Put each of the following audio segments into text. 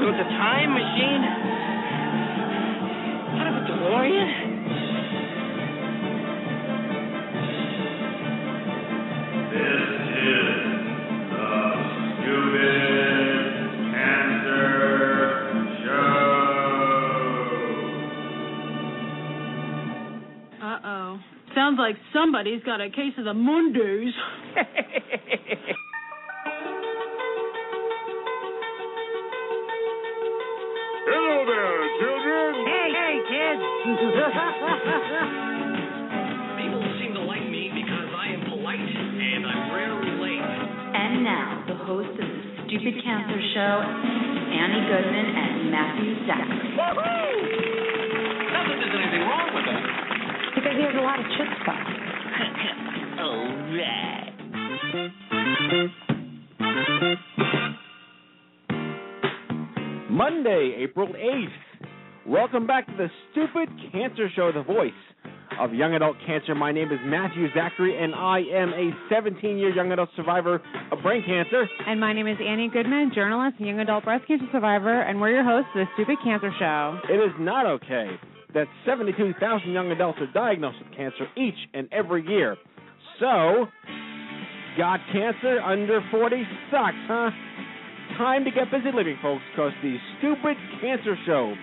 You a time machine? Out of a DeLorean? This is the Stupid Cancer Show. Uh oh. Sounds like somebody's got a case of the Mondays. Hello there, children. Hey, hey, kids. People seem to like me because I am polite and I'm rarely late. And now, the host of the Stupid Cancer Show, Annie Goodman and Matthew Zachary. Not that there's anything wrong with that. Because he has a lot of chutzpah. All right. Monday, April 8th. Welcome back to the Stupid Cancer Show, the voice of young adult cancer. My name is Matthew Zachary, and I am a 17 year young adult survivor of brain cancer. And my name is Annie Goodman, journalist and young adult breast cancer survivor, and we're your hosts of the Stupid Cancer Show. It is not okay that 72,000 young adults are diagnosed with cancer each and every year. So, got cancer under 40 sucks, huh? Time to get busy living, folks, because the Stupid Cancer Show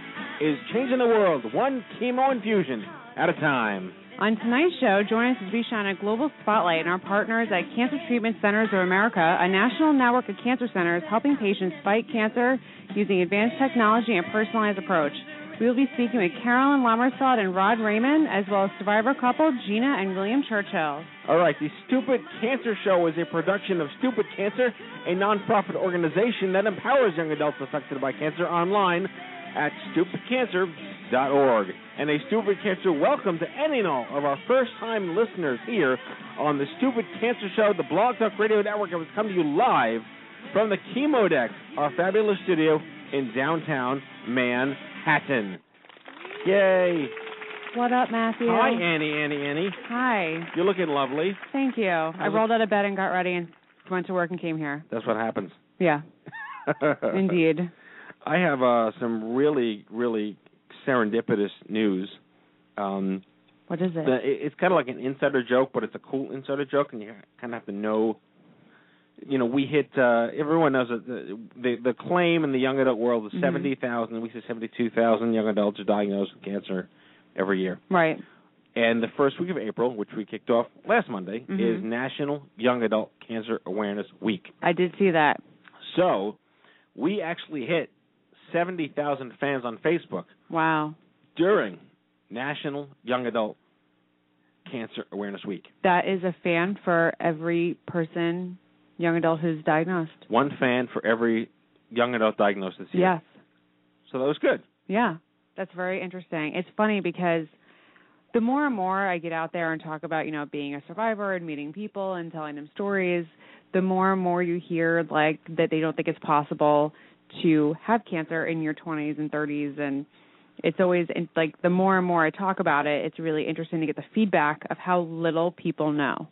is changing the world one chemo infusion at a time. On tonight's show, join us as we shine a global spotlight on our partners at Cancer Treatment Centers of America, a national network of cancer centers helping patients fight cancer using advanced technology and personalized approach. We will be speaking with Carolyn Lammersfeld and Raed Rahman, as well as survivor couple Jeana and William Churchill. All right, the Stupid Cancer Show is a production of Stupid Cancer, a nonprofit organization that empowers young adults affected by cancer online at stupidcancer.org. And a Stupid Cancer welcome to any and all of our first time listeners here on the Stupid Cancer Show, the Blog Talk Radio Network, that was coming to you live from the Chemo Deck, our fabulous studio in downtown Manhattan. Yay. What up, Matthew? Hi, Annie, Annie, Annie. Hi. You're looking lovely. Thank you. I rolled out of bed and got ready and went to work and came here. That's what happens. Yeah, indeed. I have uh, some really, really serendipitous news. Um, What is it? the, it- it's kind of like an insider joke, but it's a cool insider joke, and you kind of have to know. You know, we hit. Uh, everyone knows that the, the the claim in the young adult world is Mhm. seventy thousand. We say seventy two thousand young adults are diagnosed with cancer every year. Right. And the first week of April, which we kicked off last Monday, Mhm. is National Young Adult Cancer Awareness Week. I did see that. So, we actually hit 70,000 fans on Facebook Wow. during National Young Adult Cancer Awareness Week. That is a fan for every person, young adult who's diagnosed. One fan for every young adult diagnosed this year. Yes. So that was good. Yeah. That's very interesting. It's funny because the more and more I get out there and talk about, you know, being a survivor and meeting people and telling them stories, the more and more you hear like that they don't think it's possible to have cancer in your 20s and 30s and it's always like the more and more I talk about it, it's really interesting to get the feedback of how little people know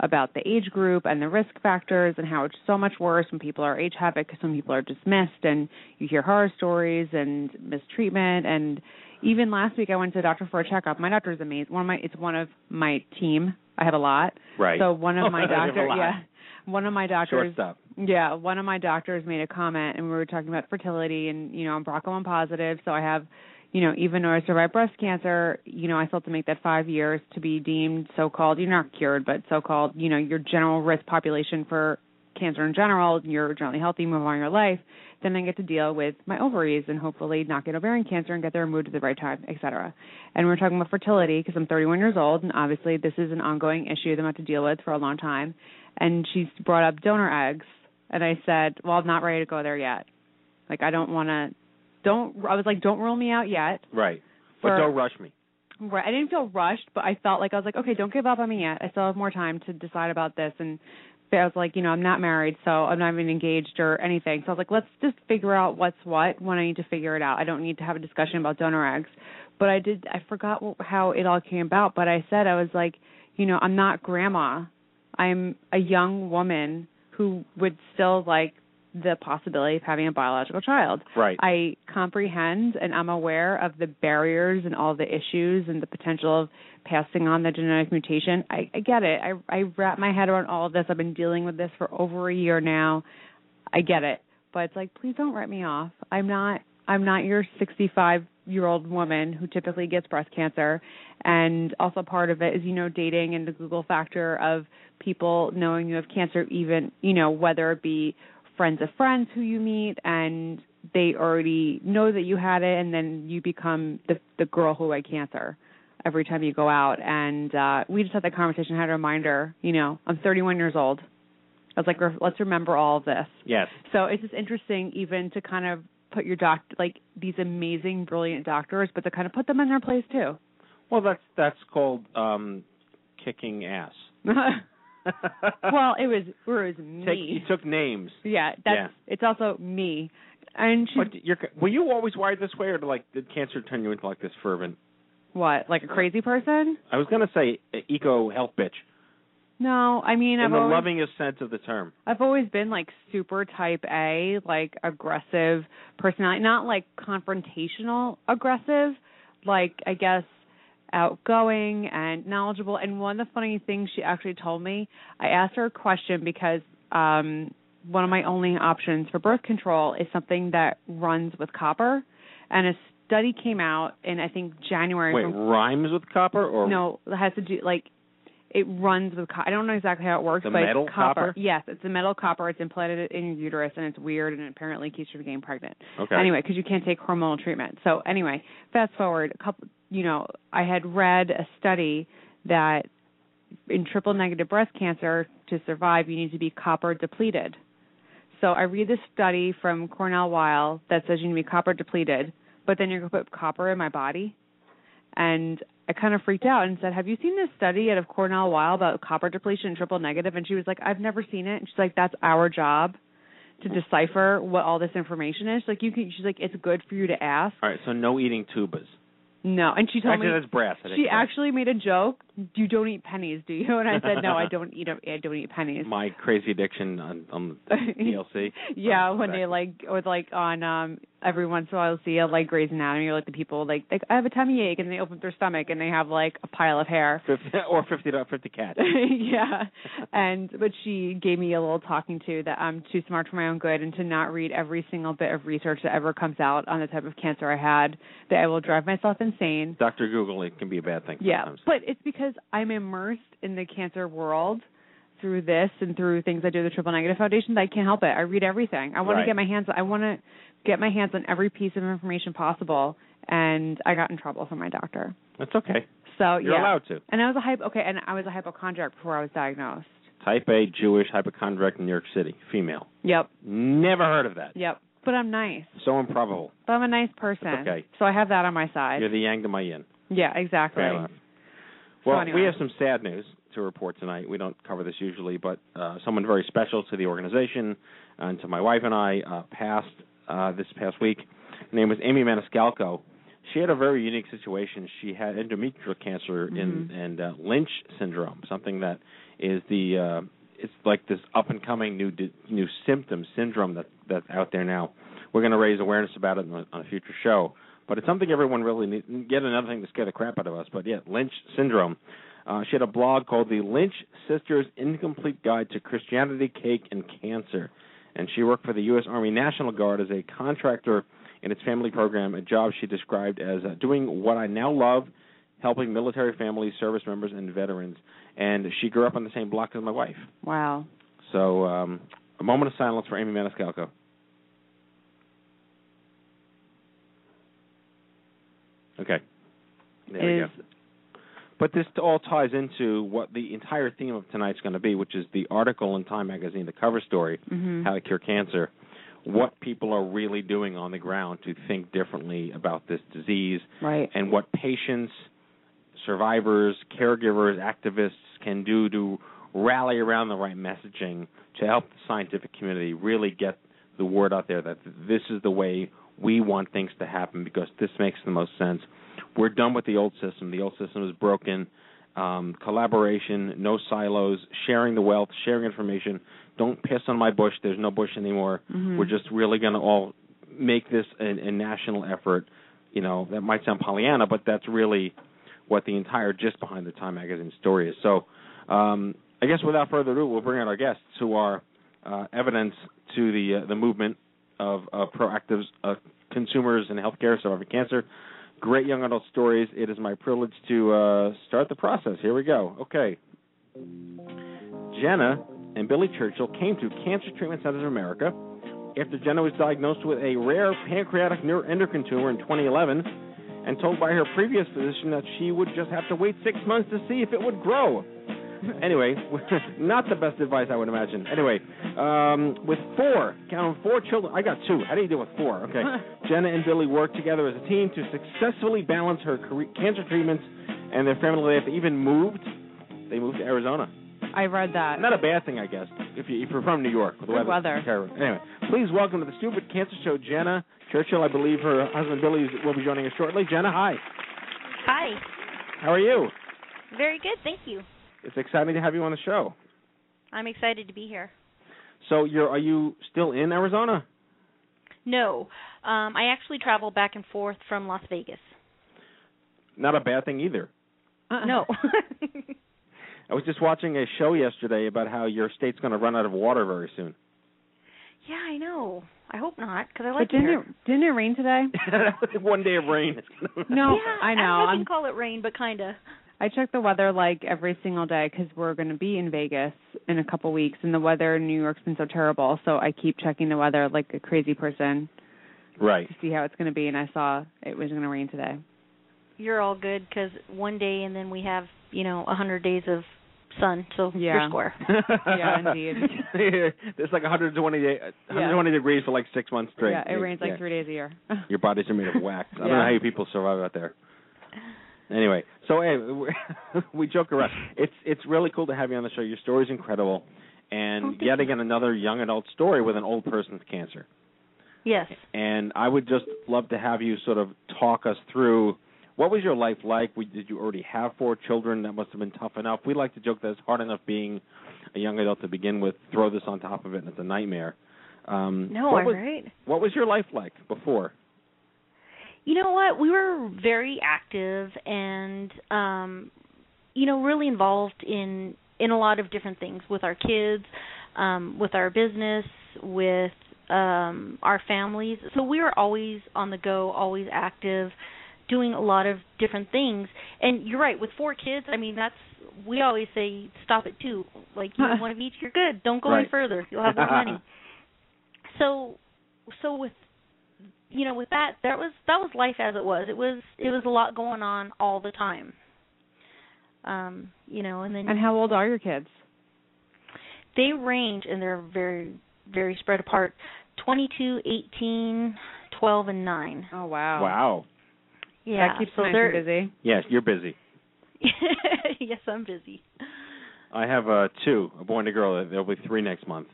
about the age group and the risk factors and how it's so much worse when people are age havoc because some people are dismissed and you hear horror stories and mistreatment and even last week I went to the doctor for a checkup. My doctor is amazing. One of my it's one of my team. I have a lot. Right. So one of my You have a doctors, yeah, one of my doctors, Shortstop. yeah, one of my doctors made a comment, and we were talking about fertility, and you know, I'm BRCA1 positive, so I have, you know, even though I survived breast cancer, you know, I still have to make that five years to be deemed so-called, you're not cured, but so-called, you know, your general risk population for cancer in general. You're generally healthy, move on your life. Then I get to deal with my ovaries and hopefully not get ovarian cancer and get them removed at the right time, et cetera. And we're talking about fertility because I'm 31 years old, and obviously this is an ongoing issue that I'm have to deal with for a long time. And she's brought up donor eggs, and I said, well, I'm not ready to go there yet. Like I don't want to. Don't. I was like, don't rule me out yet. Right. But don't rush me. Right. I didn't feel rushed, but I felt like I was like, okay, don't give up on me yet. I still have more time to decide about this. And I was like, you know, I'm not married, so I'm not even engaged or anything. So I was like, let's just figure out what's what when I need to figure it out. I don't need to have a discussion about donor eggs. But I did. I forgot how it all came about. But I said I was like, you know, I'm not grandma. I'm a young woman who would still like the possibility of having a biological child. Right. I comprehend and I'm aware of the barriers and all the issues and the potential of passing on the genetic mutation. I, I get it. I I wrap my head around all of this. I've been dealing with this for over a year now. I get it. But it's like please don't write me off. I'm not I'm not your 65 year old woman who typically gets breast cancer and also part of it is you know dating and the google factor of people knowing you have cancer even you know whether it be friends of friends who you meet and they already know that you had it and then you become the the girl who had cancer every time you go out and uh we just had that conversation I had a reminder you know i'm 31 years old i was like re- let's remember all of this Yes. so it's just interesting even to kind of put your doc like these amazing brilliant doctors but to kind of put them in their place too Well, that's that's called um kicking ass. well it was it was me Take, you took names. yeah that's Yeah. it's also me and she's But you're, were you always wired this way, or like did cancer turn you into like this fervent? what like a crazy person I was gonna say eco health bitch no i mean in i've the always lovingest sense of the term. I've always been like super type A, like aggressive personality, not like confrontational aggressive, like I guess outgoing and knowledgeable. And one of the funny things she actually told me, I asked her a question because um one of my only options for birth control is something that runs with copper and a study came out in I think January Wait, from rhymes with copper or no, it has to do like it runs with. Co- I don't know exactly how it works, The but metal it's copper. copper? Yes, it's a metal copper. It's implanted in your uterus, and it's weird, and it apparently keeps you from getting pregnant. Okay. Anyway, because you can't take hormonal treatment. So anyway, fast forward a couple. You know, I had read a study that in triple negative breast cancer to survive, you need to be copper depleted. So I read this study from Cornell Weill that says you need to be copper depleted, but then you're going to put copper in my body. And I kind of freaked out and said, "Have you seen this study out of Cornell Weill about copper depletion and triple negative?" And she was like, "I've never seen it." And she's like, "That's our job to decipher what all this information is." Like you can, she's like, "It's good for you to ask." All right, so no eating tubas. No, and she told Actually, me that's brass. She actually made a joke. You don't eat pennies, do you? And I said, No, I don't eat. I don't eat pennies. My crazy addiction on, on TLC. yeah, Oh, when they like, or like on um every once in a while, you'll see a like Grey's Anatomy, or like the people like, like I have a tummy ache, and they open up their stomach, and they have like a pile of hair. 50, or 50 to 50 cats. yeah, and but she gave me a little talking to that I'm too smart for my own good, and to not read every single bit of research that ever comes out on the type of cancer I had, that I will drive myself insane. Dr. Google, it can be a bad thing Yeah, sometimes. but it's because I'm immersed in the cancer world through this and through things I do the Triple Negative Foundation I can't help it. I read everything. I want Right. to get my hands. I want to get my hands on every piece of information possible. And I got in trouble from my doctor. That's okay. So You're yeah, allowed to. and I was a hypo. Okay, and I was a hypochondriac before I was diagnosed. Type A Jewish hypochondriac in New York City, female. Yep, Never heard of that. yep. But I'm nice. So improbable. But I'm a nice person. It's okay. So I have that on my side. You're the yang to my yin. yeah, exactly. So Well, anyway. we have some sad news to report tonight. We don't cover this usually, but uh, someone very special to the organization and to my wife and I uh, passed uh, this past week. Her name was Amy Maniscalco. She had a very unique situation. She had endometrial cancer in Mhm. and uh, Lynch syndrome, something that is the uh, it's like this up and coming new new symptom syndrome that that's out there now. We're going to raise awareness about it on a, on a future show, but it's something everyone really needs. Yet another thing to scare the crap out of us. But yeah, Lynch syndrome. Uh, she had a blog called the Lynch Sisters Incomplete Guide to Christianity, Cake, and Cancer, and she worked for the U.S. Army National Guard as a contractor in its family program, a job she described as uh, doing what I now love, helping military families, service members, and veterans. And she grew up on the same block as my wife. Wow. So, um, a moment of silence for Amy Maniscalco. Okay. There we Is go. But this all ties into what the entire theme of tonight's going to be, which is the article in Time magazine, the cover story, mhm. How to Cure Cancer. what people are really doing on the ground to think differently about this disease Right. and what patients, survivors, caregivers, activists can do to rally around the right messaging to help the scientific community really get the word out there that this is the way we want things to happen because this makes the most sense. We're done with the old system. The old system is broken. Um, collaboration, no silos, sharing the wealth, sharing information. Don't piss on my bush. There's no bush anymore. Mhm. We're just really going to all make this a, a national effort. You know, that might sound Pollyanna, but that's really what the entire gist behind the Time Magazine story is. So, um, I guess without further ado, we'll bring out our guests who are uh, evidence to the uh, the movement of, of proactive uh, consumers in healthcare surviving cancer. Great young adult stories. It is my privilege to uh, start the process. Here we go. Okay. Jenna and Billy Churchill came to Cancer Treatment Centers of America after Jenna was diagnosed with a rare pancreatic neuroendocrine tumor in 2011 and told by her previous physician that she would just have to wait six months to see if it would grow. Anyway, not the best advice I would imagine. Anyway, um, with four, count 'em, four children. I got two. How do you deal with four? Okay. Jenna and Billy worked together as a team to successfully balance her career, cancer treatments and their family life. They even moved. They moved to Arizona. I read that. Not a bad thing, I guess, if, you, if you're from New York. With the Good weather. weather. Anyway, please welcome to the Stupid Cancer Show, Jenna Churchill. I believe her husband Billy will be joining us shortly. Jenna, hi. Hi. How are you? Very good, thank you. It's exciting to have you on the show. I'm excited to be here. So, you're are you still in Arizona? No, um, I actually travel back and forth from Las Vegas. Not a bad thing either. No. I was just watching a show yesterday about how your state's going to run out of water very soon. yeah, I know. I hope not, because I like it didn't here. it didn't it rain today? One day of rain. No, yeah, I know. I don't know if you I'm- can call it rain, but kinda. I check the weather like every single day because we're going to be in Vegas in a couple weeks, and the weather in New York's been so terrible. So I keep checking the weather like a crazy person Right. to see how it's going to be. And I saw it was going to rain today. You're all good because one day and then we have, you know, a hundred days of sun, so Yeah. you're square. Yeah, indeed. There's like 120 day, 120 degrees for like six months straight. Yeah, it rains like Yeah. three days a year. Your bodies are made of wax. I don't Yeah. know how you people survive out there. Anyway, so hey, we joke around. It's it's really cool to have you on the show. Your story's incredible, and Oh, yet again another young adult story with an old person's cancer. Yes. And I would just love to have you sort of talk us through what was your life like? We, did you already have four children? That must have been tough enough. We like to joke that it's hard enough being a young adult to begin with. Throw this on top of it, and it's a nightmare. Um, No, what was, right. What was your life like before? You know what? We were very active and um you know, really involved in in a lot of different things with our kids, um with our business, with um our families. So we were always on the go, always active, doing a lot of different things. And you're right, with four kids, I mean that's we always say stop at two. Like you know, one of each, you're good. Don't go any further. You'll have more money. So so with you know with that that was that was life as it was it was it was a lot going on all the time um you know and then and how old are your kids? they range and they're very very spread apart 22 18 12 and 9 Oh wow. Wow. yeah That keeps so nice they're busy. Yes, you're busy. yes i'm busy I have uh two, a boy and a girl. There'll be three next month.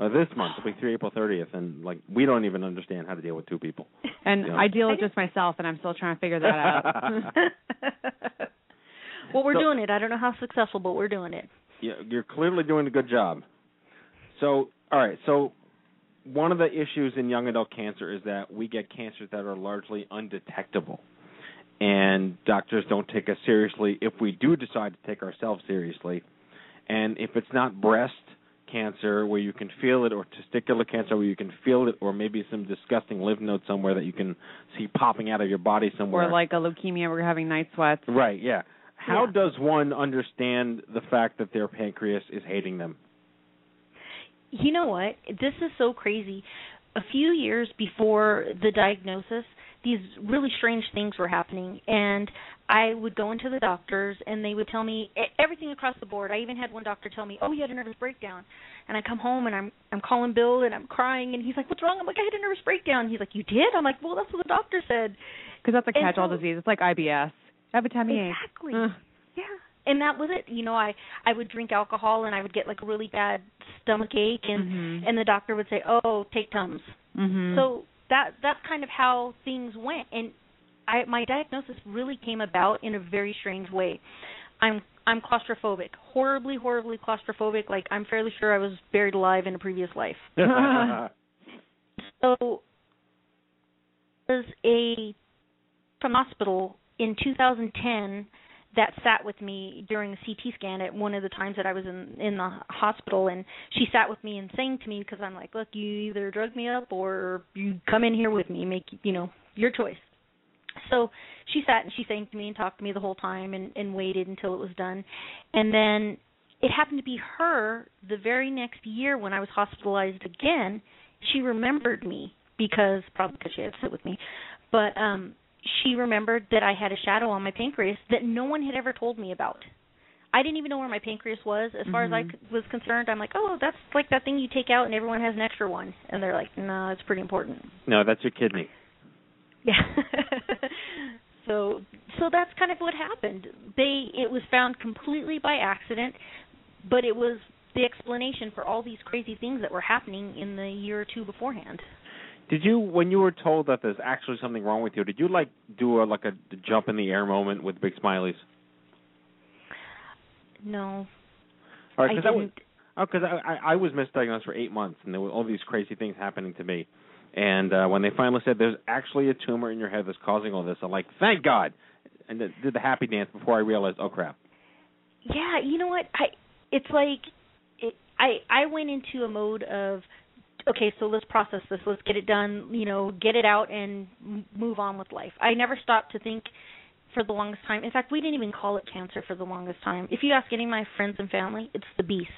Uh, this month it'll be three April 30th, and like we don't even understand how to deal with two people. And Yeah. I deal with just myself, and I'm still trying to figure that out. well we're So- doing it i don't know how successful but we're doing it Yeah, you're clearly doing a good job. So, all right. So, one of the issues in young adult cancer is that we get cancers that are largely undetectable, and doctors don't take us seriously if we do decide to take ourselves seriously. And if it's not breast cancer where you can feel it, or testicular cancer where you can feel it, or maybe some disgusting lymph node somewhere that you can see popping out of your body somewhere. or like a leukemia where you're having night sweats. Right, yeah. How Yeah. does one understand the fact that their pancreas is hating them? You know what? This is so crazy. A few years before the diagnosis, these really strange things were happening and I would go into the doctors and they would tell me e- everything across the board. I even had one doctor tell me, "Oh, you had a nervous breakdown." And I come home and I'm I'm calling Bill and I'm crying and he's like, "What's wrong?" I'm like, "I had a nervous breakdown." He's like, "You did?" I'm like, "Well, that's what the doctor said." Because that's a catch-all so- disease. It's like IBS. A tummy ache. Exactly. Ugh. Yeah. And that was it. You know, I I would drink alcohol and I would get like a really bad stomach ache and Mhm. and the doctor would say, "Oh, take Tums." Mhm. So that that's kind of how things went and I my diagnosis really came about in a very strange way. I'm I'm claustrophobic. Horribly horribly claustrophobic. Like I'm fairly sure I was buried alive in a previous life. So was a from hospital in 2010 that sat with me during a CT scan at one of the times that I was in in the hospital and she sat with me and sang to me because I'm like, look, you either drug me up or you come in here with me, make you know your choice. So she sat and she sang to me and talked to me the whole time and and waited until it was done, and then it happened to be her the very next year when I was hospitalized again. She remembered me because probably because she had sit with me, but um she remembered that I had a shadow on my pancreas that no one had ever told me about. I didn't even know where my pancreas was. As far as I Mhm. was concerned, I'm like, oh, that's like that thing you take out and everyone has an extra one. And they're like, no, it's pretty important. No, that's your kidney. Yeah. so so that's kind of what happened. They it was found completely by accident, but it was the explanation for all these crazy things that were happening in the year or two beforehand. Did you, when you were told that there's actually something wrong with you, did you like do a like a jump in the air moment with big smileys? No. All right, I 'cause that was, didn't oh, because I, I I was misdiagnosed for eight months, and there were all these crazy things happening to me. And uh when they finally said there's actually a tumor in your head that's causing all this, I'm like, thank God, and th- did the happy dance before I realized, oh crap. Yeah, you know what? I it's like it, I I went into a mode of okay, so let's process this. Let's get it done, you know, get it out and m- move on with life. I never stopped to think for the longest time. In fact, we didn't even call it cancer for the longest time. If you ask any of my friends and family, it's the beast.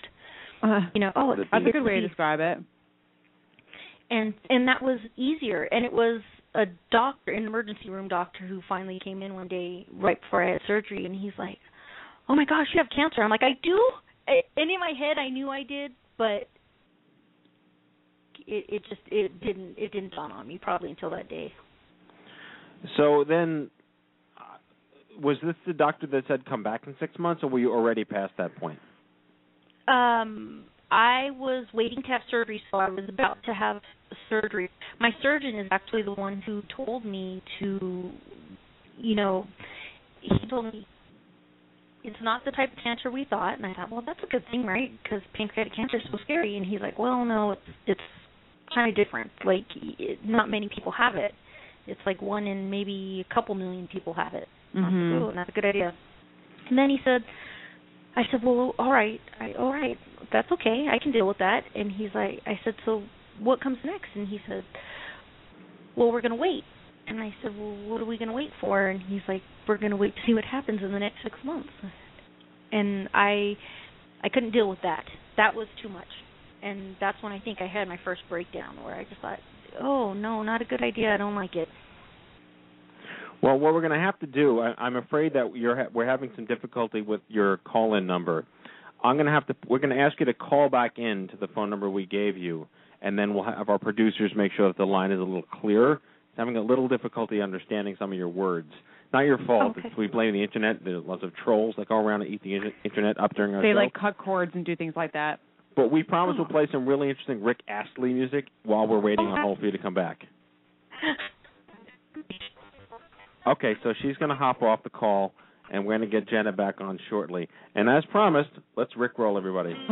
Uh, You know, oh, it's, that's a good the way to describe it. and and that was easier and it was a doctor an emergency room doctor who finally came in one day right before I had surgery and he's like oh my gosh you have cancer i'm like i do I- and in my head i knew i did but it it just it didn't it didn't dawn on me probably until that day. So then, uh, was this the doctor that said come back in six months, or were you already past that point? um i was waiting to have surgery so i was about to have surgery. My surgeon is actually the one who told me to you know he told me it's not the type of cancer we thought and i thought well that's a good thing right? Because pancreatic cancer is so scary and he's like well no it's it's kind of different like it, not many people have it it's like one in maybe a couple million people have it I was like, Mhm. "Ooh, that's a good idea and then he said I said, "Well, all right, I, all right, that's okay. I can deal with that." And he's like, "I said, so what comes next?" And he said, "Well, we're gonna wait." And I said, "Well, what are we gonna wait for?" And he's like, "We're gonna wait to see what happens in the next six months." And I, I couldn't deal with that. That was too much. And that's when I think I had my first breakdown, where I just thought, "Oh no, not a good idea. I don't like it." Well, what we're going to have to do, I, I'm afraid that you're ha- we're having some difficulty with your call-in number. I'm going to have to. We're going to ask you to call back in to the phone number we gave you, and then we'll have our producers make sure that the line is a little clearer. It's having a little difficulty understanding some of your words. Not your fault. Okay. We blame the internet. There's lots of trolls that go around and eat the internet up during our They show. like cut cords and do things like that. But we promise we'll hmm. play some really interesting Rick Astley music while we're waiting on hold for you to come back. Okay, so she's going to hop off the call, and we're going to get Jenna back on shortly. And as promised, let's Rickroll everybody.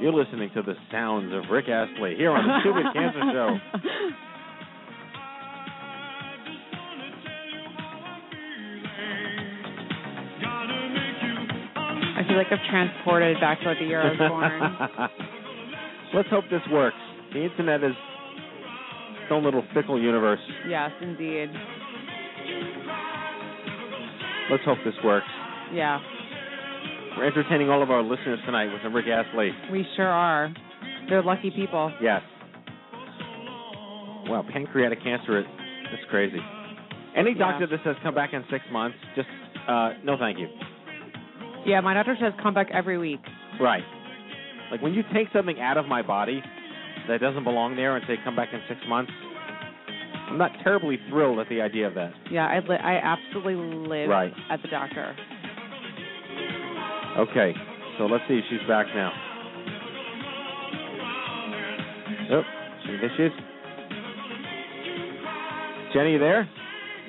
You're listening to the sounds of Rick Astley here on the Stupid Cancer Show. like I've transported back to like the year I was born. let's hope this works. The internet is its own little fickle universe. yes, indeed. Let's hope this works. Yeah, We're entertaining all of our listeners tonight with some Rick Astley. we sure are. They're lucky people. Yes. Wow, pancreatic cancer, it- it's crazy. Any Yeah. doctor that says come back in six months, just uh, no, thank you. Yeah, my doctor says come back every week. Right. Like when you take something out of my body that doesn't belong there and say come back in six months, I'm not terribly thrilled at the idea of that. Yeah, I li- I absolutely live Right. at the doctor. Okay, so let's see if she's back now. Oh, there she is. Jenny, you there?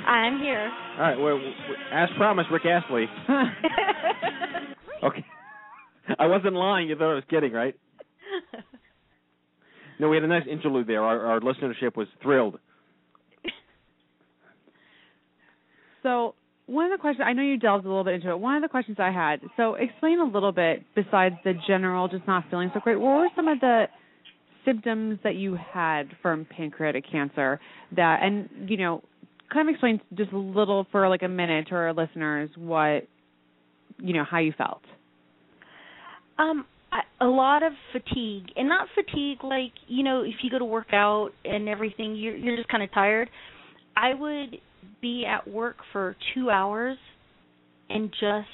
I'm here. All right, well, as promised, Rick Astley. Okay. I wasn't lying. You thought I was kidding, right? No, we had a nice interlude there. Our, our listenership was thrilled. So one of the questions I know you delved a little bit into it. One of the questions I had. So explain a little bit besides the general just not feeling so great. What were some of the symptoms that you had from pancreatic cancer that and you know kind of explain just a little for like a minute to our listeners what you know how you felt. Um, a lot of fatigue, and not fatigue like you know if you go to work out and everything, you're you're just kind of tired. I would be at work for two hours and just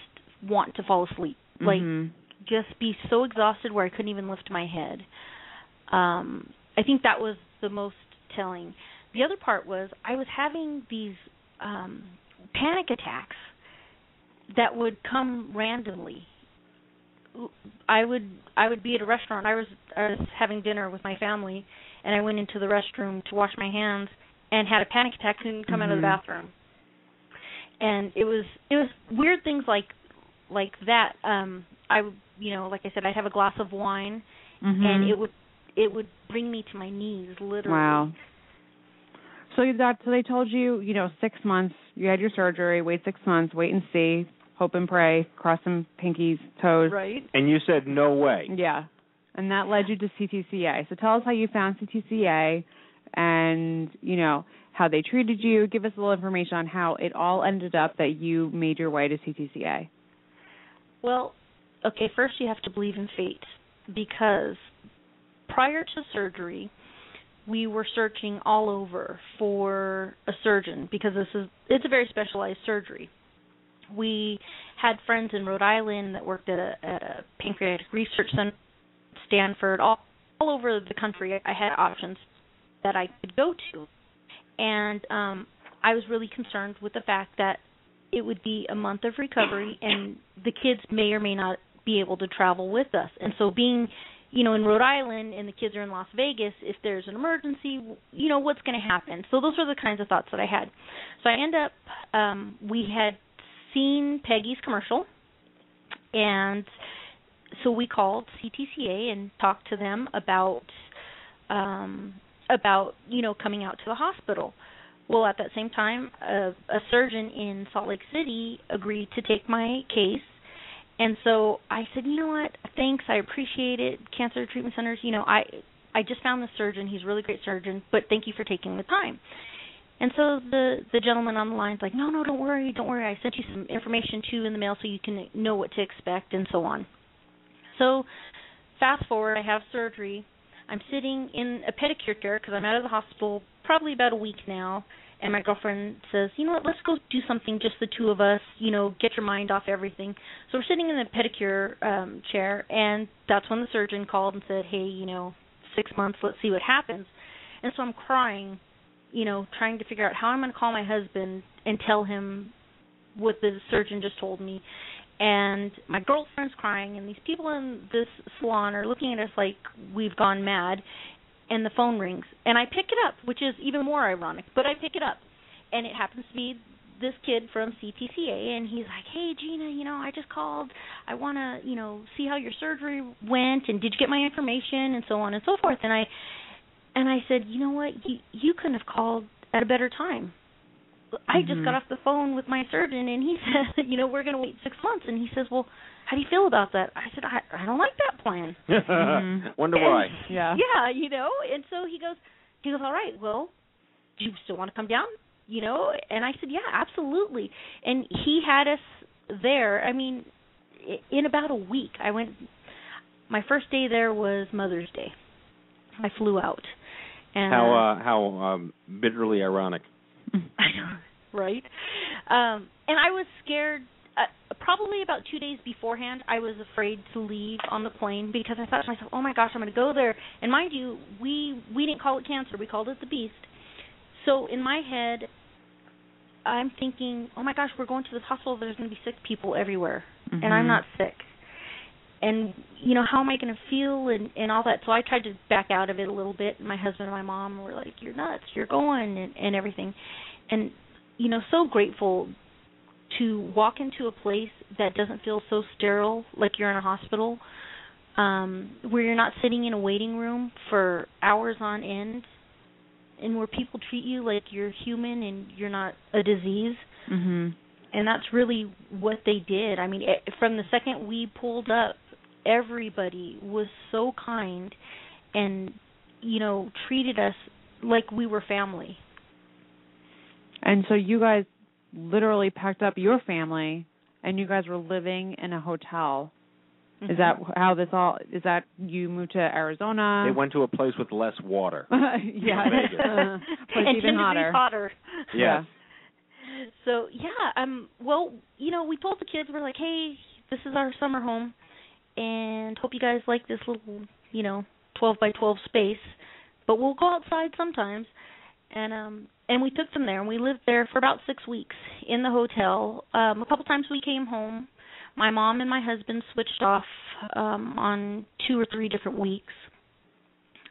want to fall asleep, like Mhm. just be so exhausted where I couldn't even lift my head. Um, I think that was the most telling. The other part was I was having these um panic attacks that would come randomly. I would I would be at a restaurant. I was I was having dinner with my family and I went into the restroom to wash my hands and had a panic attack couldn't come out of the bathroom. And it was it was weird things like like that um I would you know like I said I'd have a glass of wine Mhm. and it would it would bring me to my knees literally. Wow. So you got so they told you, you know, six months. You had your surgery. Wait six months. Wait and see. Hope and pray. Cross some pinkies, toes. Right. And you said no way. Yeah. And that led you to CTCA. So tell us how you found CTCA, and you know how they treated you. Give us a little information on how it all ended up that you made your way to CTCA. Well, okay, first you have to believe in fate because prior to surgery, we were searching all over for a surgeon because this is it's a very specialized surgery. We had friends in Rhode Island that worked at a at a pancreatic research center, Stanford, all all over the country. I had options that I could go to, and um, I was really concerned with the fact that it would be a month of recovery, and the kids may or may not be able to travel with us. And so, being you know in Rhode Island and the kids are in Las Vegas, if there's an emergency, you know what's going to happen. So those were the kinds of thoughts that I had. So I end up um, we had seen Peggy's commercial, and so we called CTCA and talked to them about um about you know coming out to the hospital. Well, at that same time, a, a surgeon in Salt Lake City agreed to take my case, and so I said, you know what? Thanks, I appreciate it. Cancer treatment centers, you know, I I just found the surgeon. He's a really great surgeon, but thank you for taking the time. And so the the gentleman on the line's like, no, no, don't worry, don't worry. I sent you some information too in the mail so you can know what to expect and so on. So fast forward, I have surgery. I'm sitting in a pedicure chair because I'm out of the hospital probably about a week now. And my girlfriend says, you know what, let's go do something, just the two of us, you know, get your mind off everything. So we're sitting in the pedicure um chair and that's when the surgeon called and said, Hey, you know, six months, let's see what happens. And so I'm crying, you know, trying to figure out how I'm gonna call my husband and tell him what the surgeon just told me. And my girlfriend's crying and these people in this salon are looking at us like we've gone mad and the phone rings and I pick it up, which is even more ironic, but I pick it up. And it happens to be this kid from CTCA and he's like, "Hey Jeana, you know, I just called. I want to, you know, see how your surgery went and did you get my information and so on and so forth." And I and I said, "You know what? You you couldn't have called at a better time." I just Mhm. got off the phone with my surgeon and he said, "You know, we're going to wait 6 months." And he says, "Well, how do you feel about that?" I said, "I I don't like that plan." Mhm. Wonder why. Yeah. Yeah, you know. And so he goes, he goes, all right, well, do you still want to come down? You know. And I said, yeah, absolutely. And he had us there. I mean, in about a week, I went. My first day there was Mother's Day. I flew out, And How uh, uh, how um, bitterly ironic. Right? Um, and I was scared. Uh, probably about two days beforehand, I was afraid to leave on the plane because I thought to myself, "Oh my gosh, I'm going to go there." And mind you, we we didn't call it cancer; we called it the beast. So in my head, I'm thinking, "Oh my gosh, we're going to this hospital. There's going to be sick people everywhere, and I'm Mhm. not sick." And you know, how am I going to feel and and all that? So I tried to back out of it a little bit. And my husband and my mom were like, "You're nuts. You're going," and and everything. And you know, so grateful to walk into a place that doesn't feel so sterile, like you're in a hospital, um, where you're not sitting in a waiting room for hours on end, and where people treat you like you're human and you're not a disease. Mhm. And that's really what they did. I mean, eh, from the second we pulled up, everybody was so kind and you know treated us like we were family. And so you guys literally packed up your family and you guys were living in a hotel. Is that how this all is that you moved to Arizona? They went to a place with less water. yeah. Uh, place and even 10 hotter. degrees hotter. Yes. So yeah, um well, you know, we told the kids we're like, "Hey, this is our summer home and hope you guys like this little, you know, 12 by 12 space, but we'll go outside sometimes." And um and we took them there and we lived there for about 6 weeks in the hotel. Um a couple times we came home. My mom and my husband switched off um on two or three different weeks.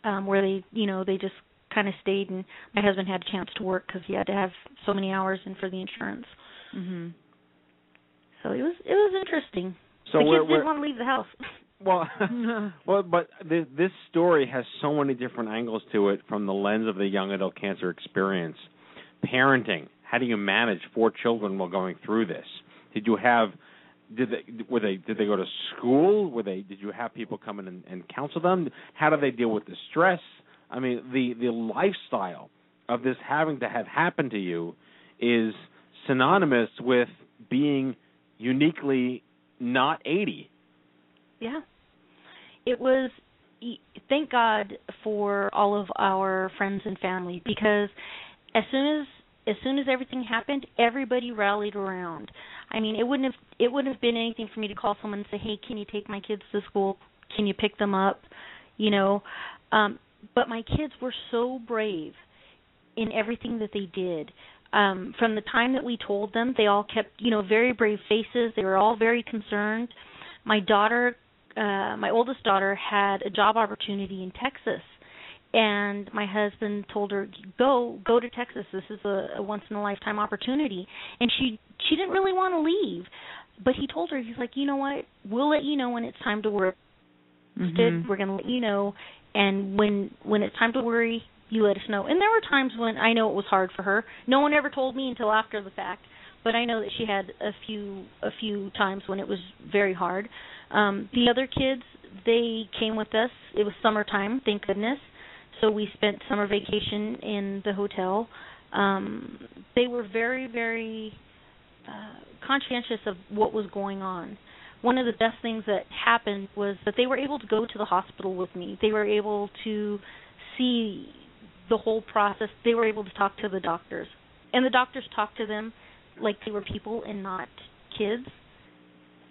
Um where they, you know, they just kind of stayed and my husband had a chance to work cuz he had to have so many hours in for the insurance. Mhm. So it was it was interesting. So the kids didn't want to leave the house. well, well, but this, this story has so many different angles to it from the lens of the young adult cancer experience. Parenting. How do you manage four children while going through this? Did you have did they were they did they go to school? Were they did you have people come in and, and counsel them? How do they deal with the stress? I mean, the the lifestyle of this having to have happened to you is synonymous with being uniquely not 80. Yeah. It was thank God for all of our friends and family because as soon as as soon as everything happened, everybody rallied around. I mean, it wouldn't have it wouldn't have been anything for me to call someone and say, "Hey, can you take my kids to school? Can you pick them up?" You know, um but my kids were so brave in everything that they did. Um from the time that we told them, they all kept, you know, very brave faces. They were all very concerned. My daughter uh my oldest daughter had a job opportunity in Texas and my husband told her go go to Texas this is a, a once in a lifetime opportunity and she she didn't really want to leave but he told her he's like you know what we'll let you know when it's time to work Mhm. we're going to let you know and when when it's time to worry you let us know. And there were times when I know it was hard for her. No one ever told me until after the fact but I know that she had a few a few times when it was very hard. Um the other kids they came with us. It was summertime thank goodness. So we spent summer vacation in the hotel. Um they were very very uh conscientious of what was going on. One of the best things that happened was that they were able to go to the hospital with me. They were able to see the whole process they were able to talk to the doctors and the doctors talked to them like they were people and not kids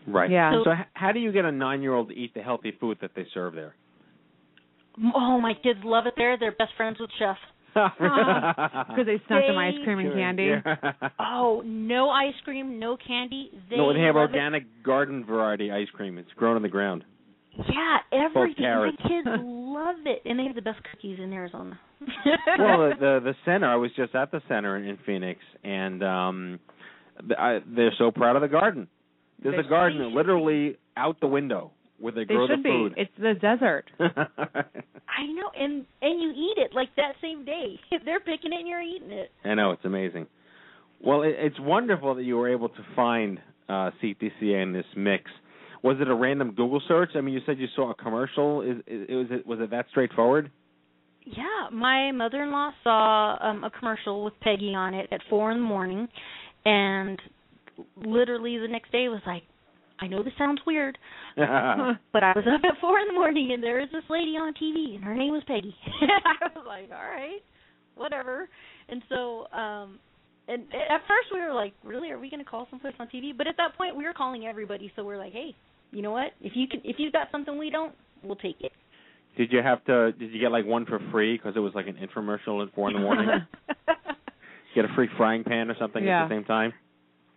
Right. Yeah. So, h- how do you get a nine-year-old to eat the healthy food that they serve there? oh my kids love it there they're best friends with chef Because they snuck some ice cream and candy. oh no ice cream no candy they no, they have love it. organic garden variety ice cream. It's grown on the ground. Yeah, everything. carrots. My kids love it, and they have the best cookies in Arizona. Well, the, the the center. I was just at the center in, in Phoenix, and um, I, they're so proud of the garden. There's They a garden be. literally out the window where they They grow should the be. food. It's the desert. I know, and and you eat it like that same day. They're picking it and you're eating it. I know it's amazing. Well, it, it's wonderful that you were able to find uh, CTCA in this mix. Was it a random Google search? I mean, you said you saw a commercial. Is, is was it was it that straightforward? Yeah, my mother-in-law saw um a commercial with Peggy on it at four in the morning, and literally the next day was like, I know this sounds weird, but I was up at four in the morning and there was this lady on TV and her name was Peggy. I was like, all right, whatever. And so, um, and at first we were like, really, are we going to call someplace on TV? But at that point we were calling everybody, so we're like, hey, you know what? If you can, if you've got something we don't, we'll take it. Did you have to? Did you get like one for free because it was like an infomercial at four in the morning? get a free frying pan or something Yeah. at the same time.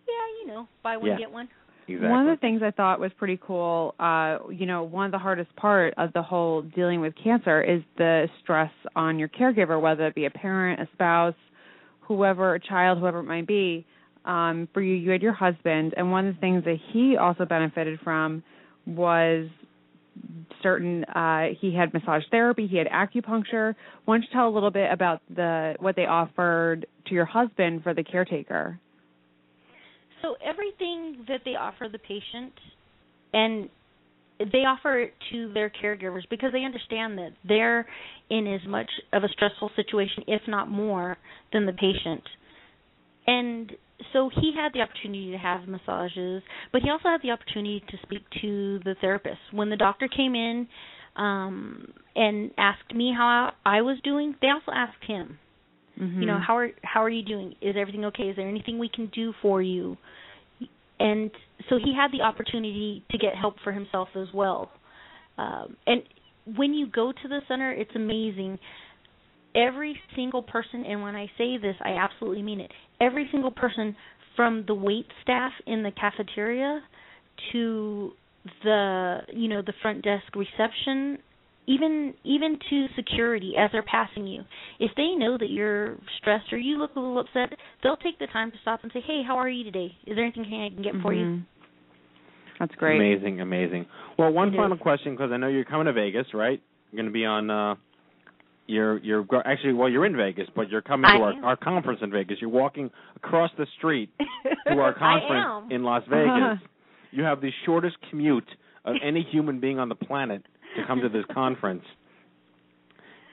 Yeah, you know, buy one Yeah. get one. Exactly. One of the things I thought was pretty cool, uh, you know, one of the hardest part of the whole dealing with cancer is the stress on your caregiver, whether it be a parent, a spouse, whoever, a child, whoever it might be. Um, for you, you had your husband, and one of the things that he also benefited from was certain. Uh, he had massage therapy, he had acupuncture. Why don't you tell a little bit about the what they offered to your husband for the caretaker? So everything that they offer the patient, and they offer it to their caregivers because they understand that they're in as much of a stressful situation, if not more, than the patient. And so he had the opportunity to have massages, but he also had the opportunity to speak to the therapist. When the doctor came in um and asked me how I was doing, they also asked him Mm-hmm. you know how are how are you doing? Is everything okay? Is there anything we can do for you? And so he had the opportunity to get help for himself as well. Um and when you go to the center it's amazing. Every single person and when i say this i absolutely mean it every single person from the wait staff in the cafeteria to the you know the front desk reception even even to security as they're passing you if they know that you're stressed or you look a little upset they'll take the time to stop and say hey how are you today is there anything i can get for you Mhm. That's great. Amazing, amazing. Well, one It final is. question because I know you're coming to Vegas, right? You're going to be on. uh you're you're actually well you're in Vegas, but you're coming to our our conference in Vegas. You're walking across the street to our conference in Las Vegas. you have the shortest commute of any human being on the planet to come to this conference.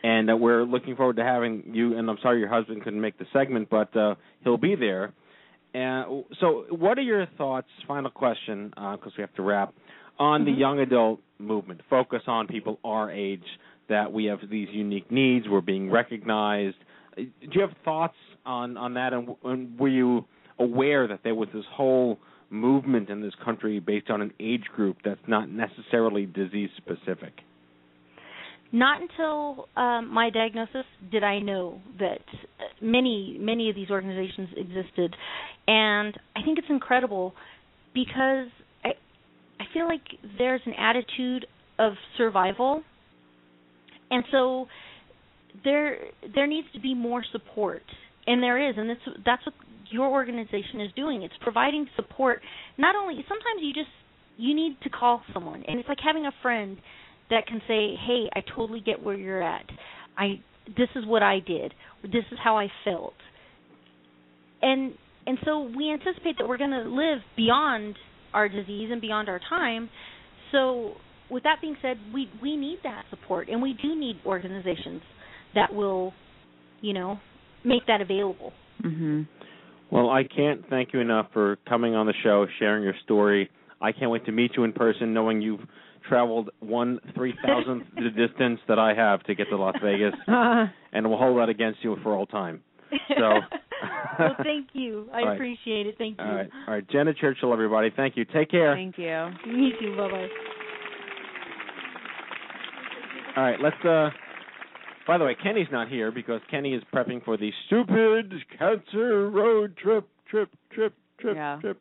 And uh, we're looking forward to having you. And I'm sorry your husband couldn't make the segment, but uh, he'll be there. And so, what are your thoughts? Final question, because we have to wrap on the young adult movement. Focus on people our age that we have these unique needs. We're being recognized. Do you have thoughts on on that? And, and were you aware that there was this whole movement in this country based on an age group that's not necessarily disease specific? not until um my diagnosis did i know that uh, many many of these organizations existed and i think it's incredible because i i feel like there's an attitude of survival and so there there needs to be more support. And there is and that's that's what your organization is doing. It's providing support. Not only sometimes you just you need to call someone. And it's like having a friend that can say hey i totally get where you're at. I this is what i did. This is how i felt. And and so we anticipate that we're going to live beyond our disease and beyond our time. So with that being said we we need that support and we do need organizations that will you know make that available Mm-hmm. Well, I can't thank you enough for coming on the show, sharing your story. I can't wait to meet you in person, knowing you've traveled one three thousandth the distance that I have to get to Las Vegas, and we'll hold that against you for all time. So, well thank you i All right. appreciate it thank you all right, all right, Jeana Churchill, everybody, thank you. Take care. Thank you. me too bye bye All right, let's. uh By the way, Kenny's not here because Kenny is prepping for the stupid cancer road trip, trip, trip, trip, Yeah. trip.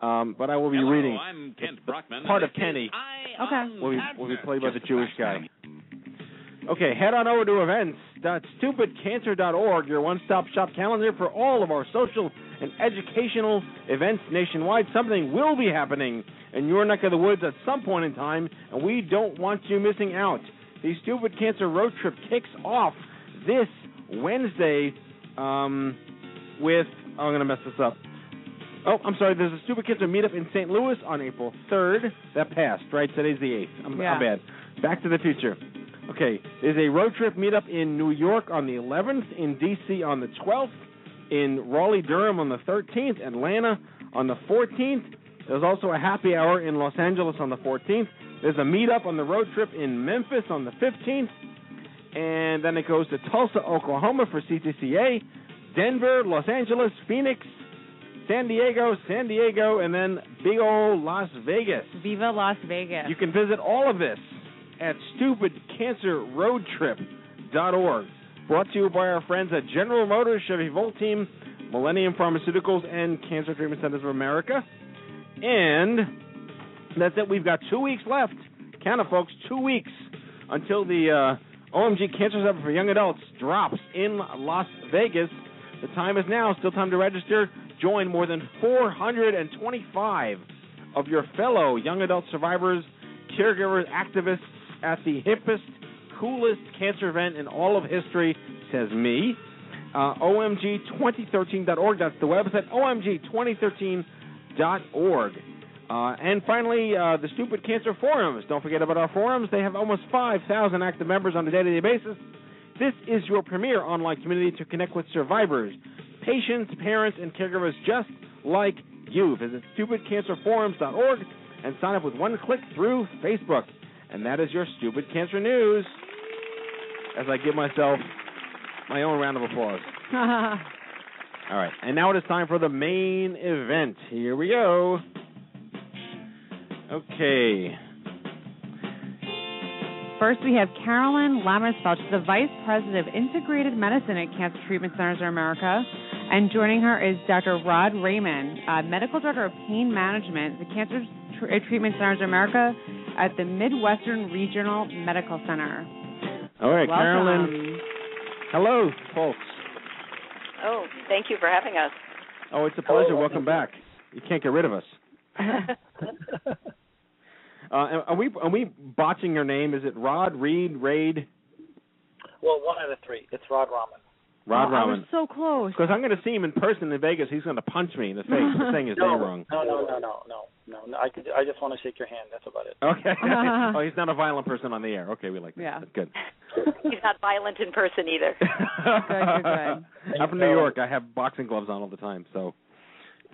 Um, but I will be Hello, reading. I'm Kent Brockman. part of Kenny. Okay. on Will be, Cancer. will be played by the Just Jewish guy. Okay, head on over to events.stupidcancer.org, your one-stop shop calendar for all of our social and educational events nationwide. Something will be happening in your neck of the woods at some point in time, and we don't want you missing out. The Stupid Cancer Road Trip kicks off this Wednesday um, with. Oh, I'm going to mess this up. Oh, I'm sorry. There's a Stupid Cancer meetup in St. Louis on April 3rd. That passed, right? Today's the 8th. I'm, Yeah. I'm bad. Back to the future. Okay, there's a road trip meetup in New York on the 11th, in D.C. on the 12th, in Raleigh, Durham on the 13th, Atlanta on the 14th, There's also a happy hour in Los Angeles on the 14th. There's a meetup on the road trip in Memphis on the 15th. And then it goes to Tulsa, Oklahoma for CTCA, Denver, Los Angeles, Phoenix, San Diego, San Diego, and then big old Las Vegas. Viva Las Vegas. You can visit all of this at stupidcancerroadtrip.org. Brought to you by our friends at General Motors, Chevy Volt Team, Millennium Pharmaceuticals, and Cancer Treatment Centers of America. And that's it. We've got two weeks left. Count it, folks. Two weeks until the uh, OMG Cancer Summit for Young Adults drops in Las Vegas. The time is now. Still time to register. Join more than 425 of your fellow young adult survivors, caregivers, activists at the hippest, coolest cancer event in all of history, says me. Uh, OMG2013.org. That's the website. OMG2013.org. Uh, and finally, uh, the Stupid Cancer Forums. Don't forget about our forums. They have almost 5,000 active members on a day to day basis. This is your premier online community to connect with survivors, patients, parents, and caregivers just like you. Visit stupidcancerforums.org and sign up with one click through Facebook. And that is your Stupid Cancer News. As I give myself my own round of applause. All right, and now it is time for the main event. Here we go. Okay. First, we have Carolyn Lammersfeld. She's the Vice President of Integrated Medicine at Cancer Treatment Centers of America. And joining her is Dr. Raed Raymond, uh, Medical Director of Pain Management at the Cancer Tr- uh, Treatment Centers of America at the Midwestern Regional Medical Center. All right, Welcome. Carolyn. Hello, folks. Oh, thank you for having us. Oh, it's a pleasure. Welcome back. You can't get rid of us. Uh, are we are we botching your name? Is it Rod, Reed, Raid, Well, one out of three. It's Raed Rahman. Rod oh, I was Rahman? so close. Because I'm going to see him in person in Vegas. He's going to punch me in the face for saying his no, name wrong. No, no, no, no, no, no, no. I could. I just want to shake your hand. That's about it. Okay. oh, he's not a violent person on the air. Okay, we like that. Yeah. That's good. He's not violent in person either. I'm from New York. I have boxing gloves on all the time. So,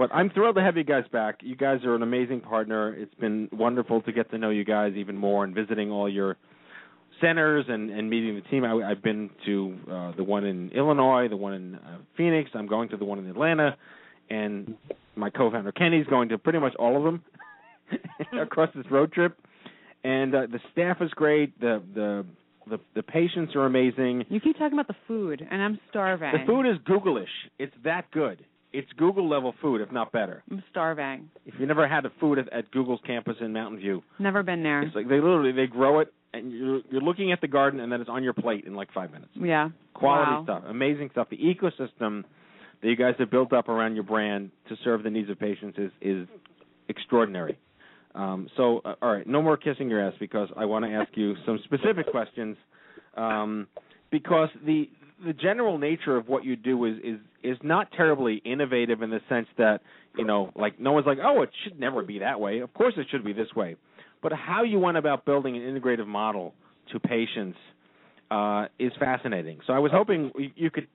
but I'm thrilled to have you guys back. You guys are an amazing partner. It's been wonderful to get to know you guys even more and visiting all your centers and and meeting the team. I, I've been to uh, the one in Illinois, the one in uh, Phoenix. I'm going to the one in Atlanta, and my co-founder Kenny's going to pretty much all of them across this road trip. And uh, the staff is great. The the the the patients are amazing. You keep talking about the food, and I'm starving. The food is Googleish. It's that good. It's Google level food, if not better. I'm starving. If you never had a food at, at Google's campus in Mountain View, Never been there. it's like they literally they grow it and you're you're looking at the garden and then it's on your plate in like five minutes. Yeah. Quality Wow. stuff, amazing stuff. The ecosystem that you guys have built up around your brand to serve the needs of patients is is extraordinary. Um, so, uh, all right, no more kissing your ass because I want to ask you some specific questions. Um, because the the general nature of what you do is is is not terribly innovative in the sense that you know, like no one's like, oh, it should never be that way. Of course, it should be this way. But how you went about building an integrative model to patients uh, is fascinating. So I was hoping you- could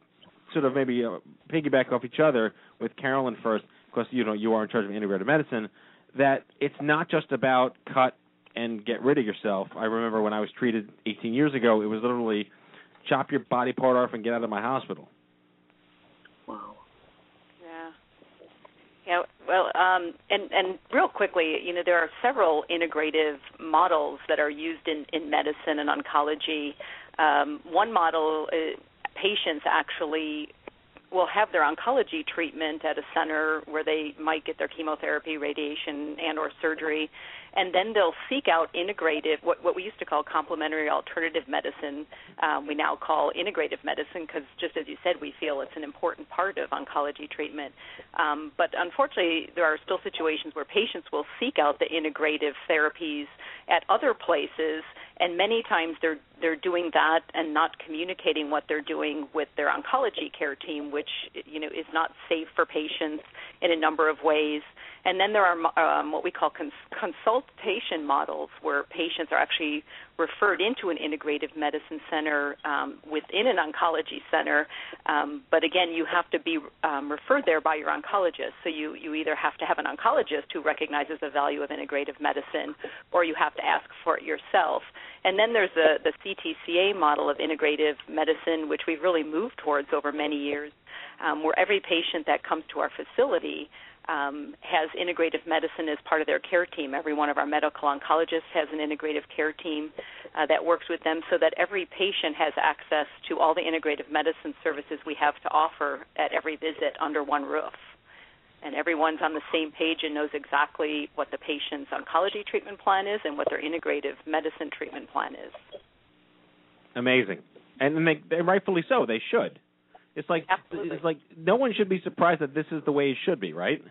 sort of maybe uh, piggyback off each other with Carolyn first, because you know you are in charge of integrative medicine. That it's not just about cut and get rid of yourself. I remember when I was treated 18 years ago, it was literally chop your body part off and get out of my hospital. Yeah. Yeah. Well, um, and and real quickly, you know, there are several integrative models that are used in in medicine and oncology. Um, one model, uh, patients actually will have their oncology treatment at a center where they might get their chemotherapy, radiation, and or surgery, and then they'll seek out integrative, what, what we used to call complementary alternative medicine, um, we now call integrative medicine because, just as you said, we feel it's an important part of oncology treatment. Um, but unfortunately, there are still situations where patients will seek out the integrative therapies at other places, and many times they're they're doing that and not communicating what they're doing with their oncology care team, which you know is not safe for patients in a number of ways. And then there are um, what we call cons- consultation models, where patients are actually referred into an integrative medicine center um, within an oncology center. Um, but again, you have to be um, referred there by your oncologist. So you, you either have to have an oncologist who recognizes the value of integrative medicine, or you have to ask for it yourself. And then there's the, the CTCA model of integrative medicine, which we've really moved towards over many years, um, where every patient that comes to our facility um, has integrative medicine as part of their care team. Every one of our medical oncologists has an integrative care team uh, that works with them so that every patient has access to all the integrative medicine services we have to offer at every visit under one roof. And everyone's on the same page and knows exactly what the patient's oncology treatment plan is and what their integrative medicine treatment plan is. Amazing, and they, they rightfully so. They should. It's like Absolutely. it's like no one should be surprised that this is the way it should be, right?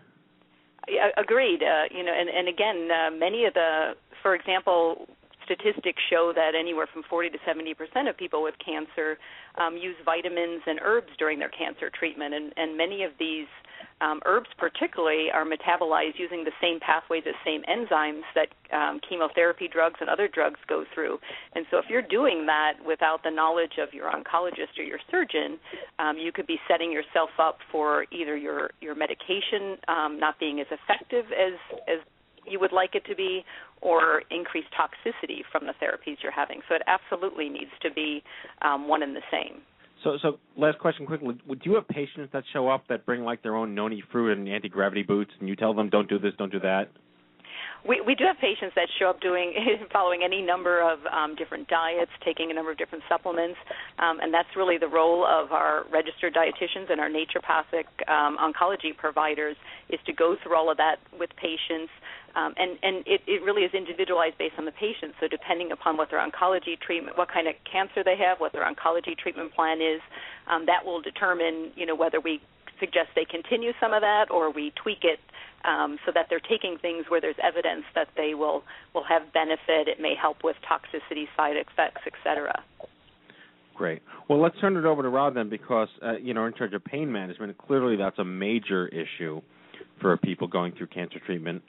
Yeah, agreed. Uh, you know, and and again, uh, many of the, for example, statistics show that anywhere from 40 to 70 percent of people with cancer um, use vitamins and herbs during their cancer treatment, and and many of these um, herbs, particularly, are metabolized using the same pathways as same enzymes that um, chemotherapy drugs and other drugs go through. And so, if you're doing that without the knowledge of your oncologist or your surgeon, um, you could be setting yourself up for either your your medication um, not being as effective as as you would like it to be, or increased toxicity from the therapies you're having. So it absolutely needs to be um, one and the same. So, so last question quickly: Would you have patients that show up that bring like their own noni fruit and anti gravity boots, and you tell them don't do this, don't do that? We we do have patients that show up doing following any number of um, different diets, taking a number of different supplements, um, and that's really the role of our registered dietitians and our naturopathic um, oncology providers is to go through all of that with patients. Um, and and it, it really is individualized based on the patient. So depending upon what their oncology treatment, what kind of cancer they have, what their oncology treatment plan is, um, that will determine you know whether we suggest they continue some of that or we tweak it um, so that they're taking things where there's evidence that they will will have benefit. It may help with toxicity, side effects, etc. Great. Well, let's turn it over to Raed then, because uh, you know, in charge of pain management, clearly that's a major issue for people going through cancer treatment,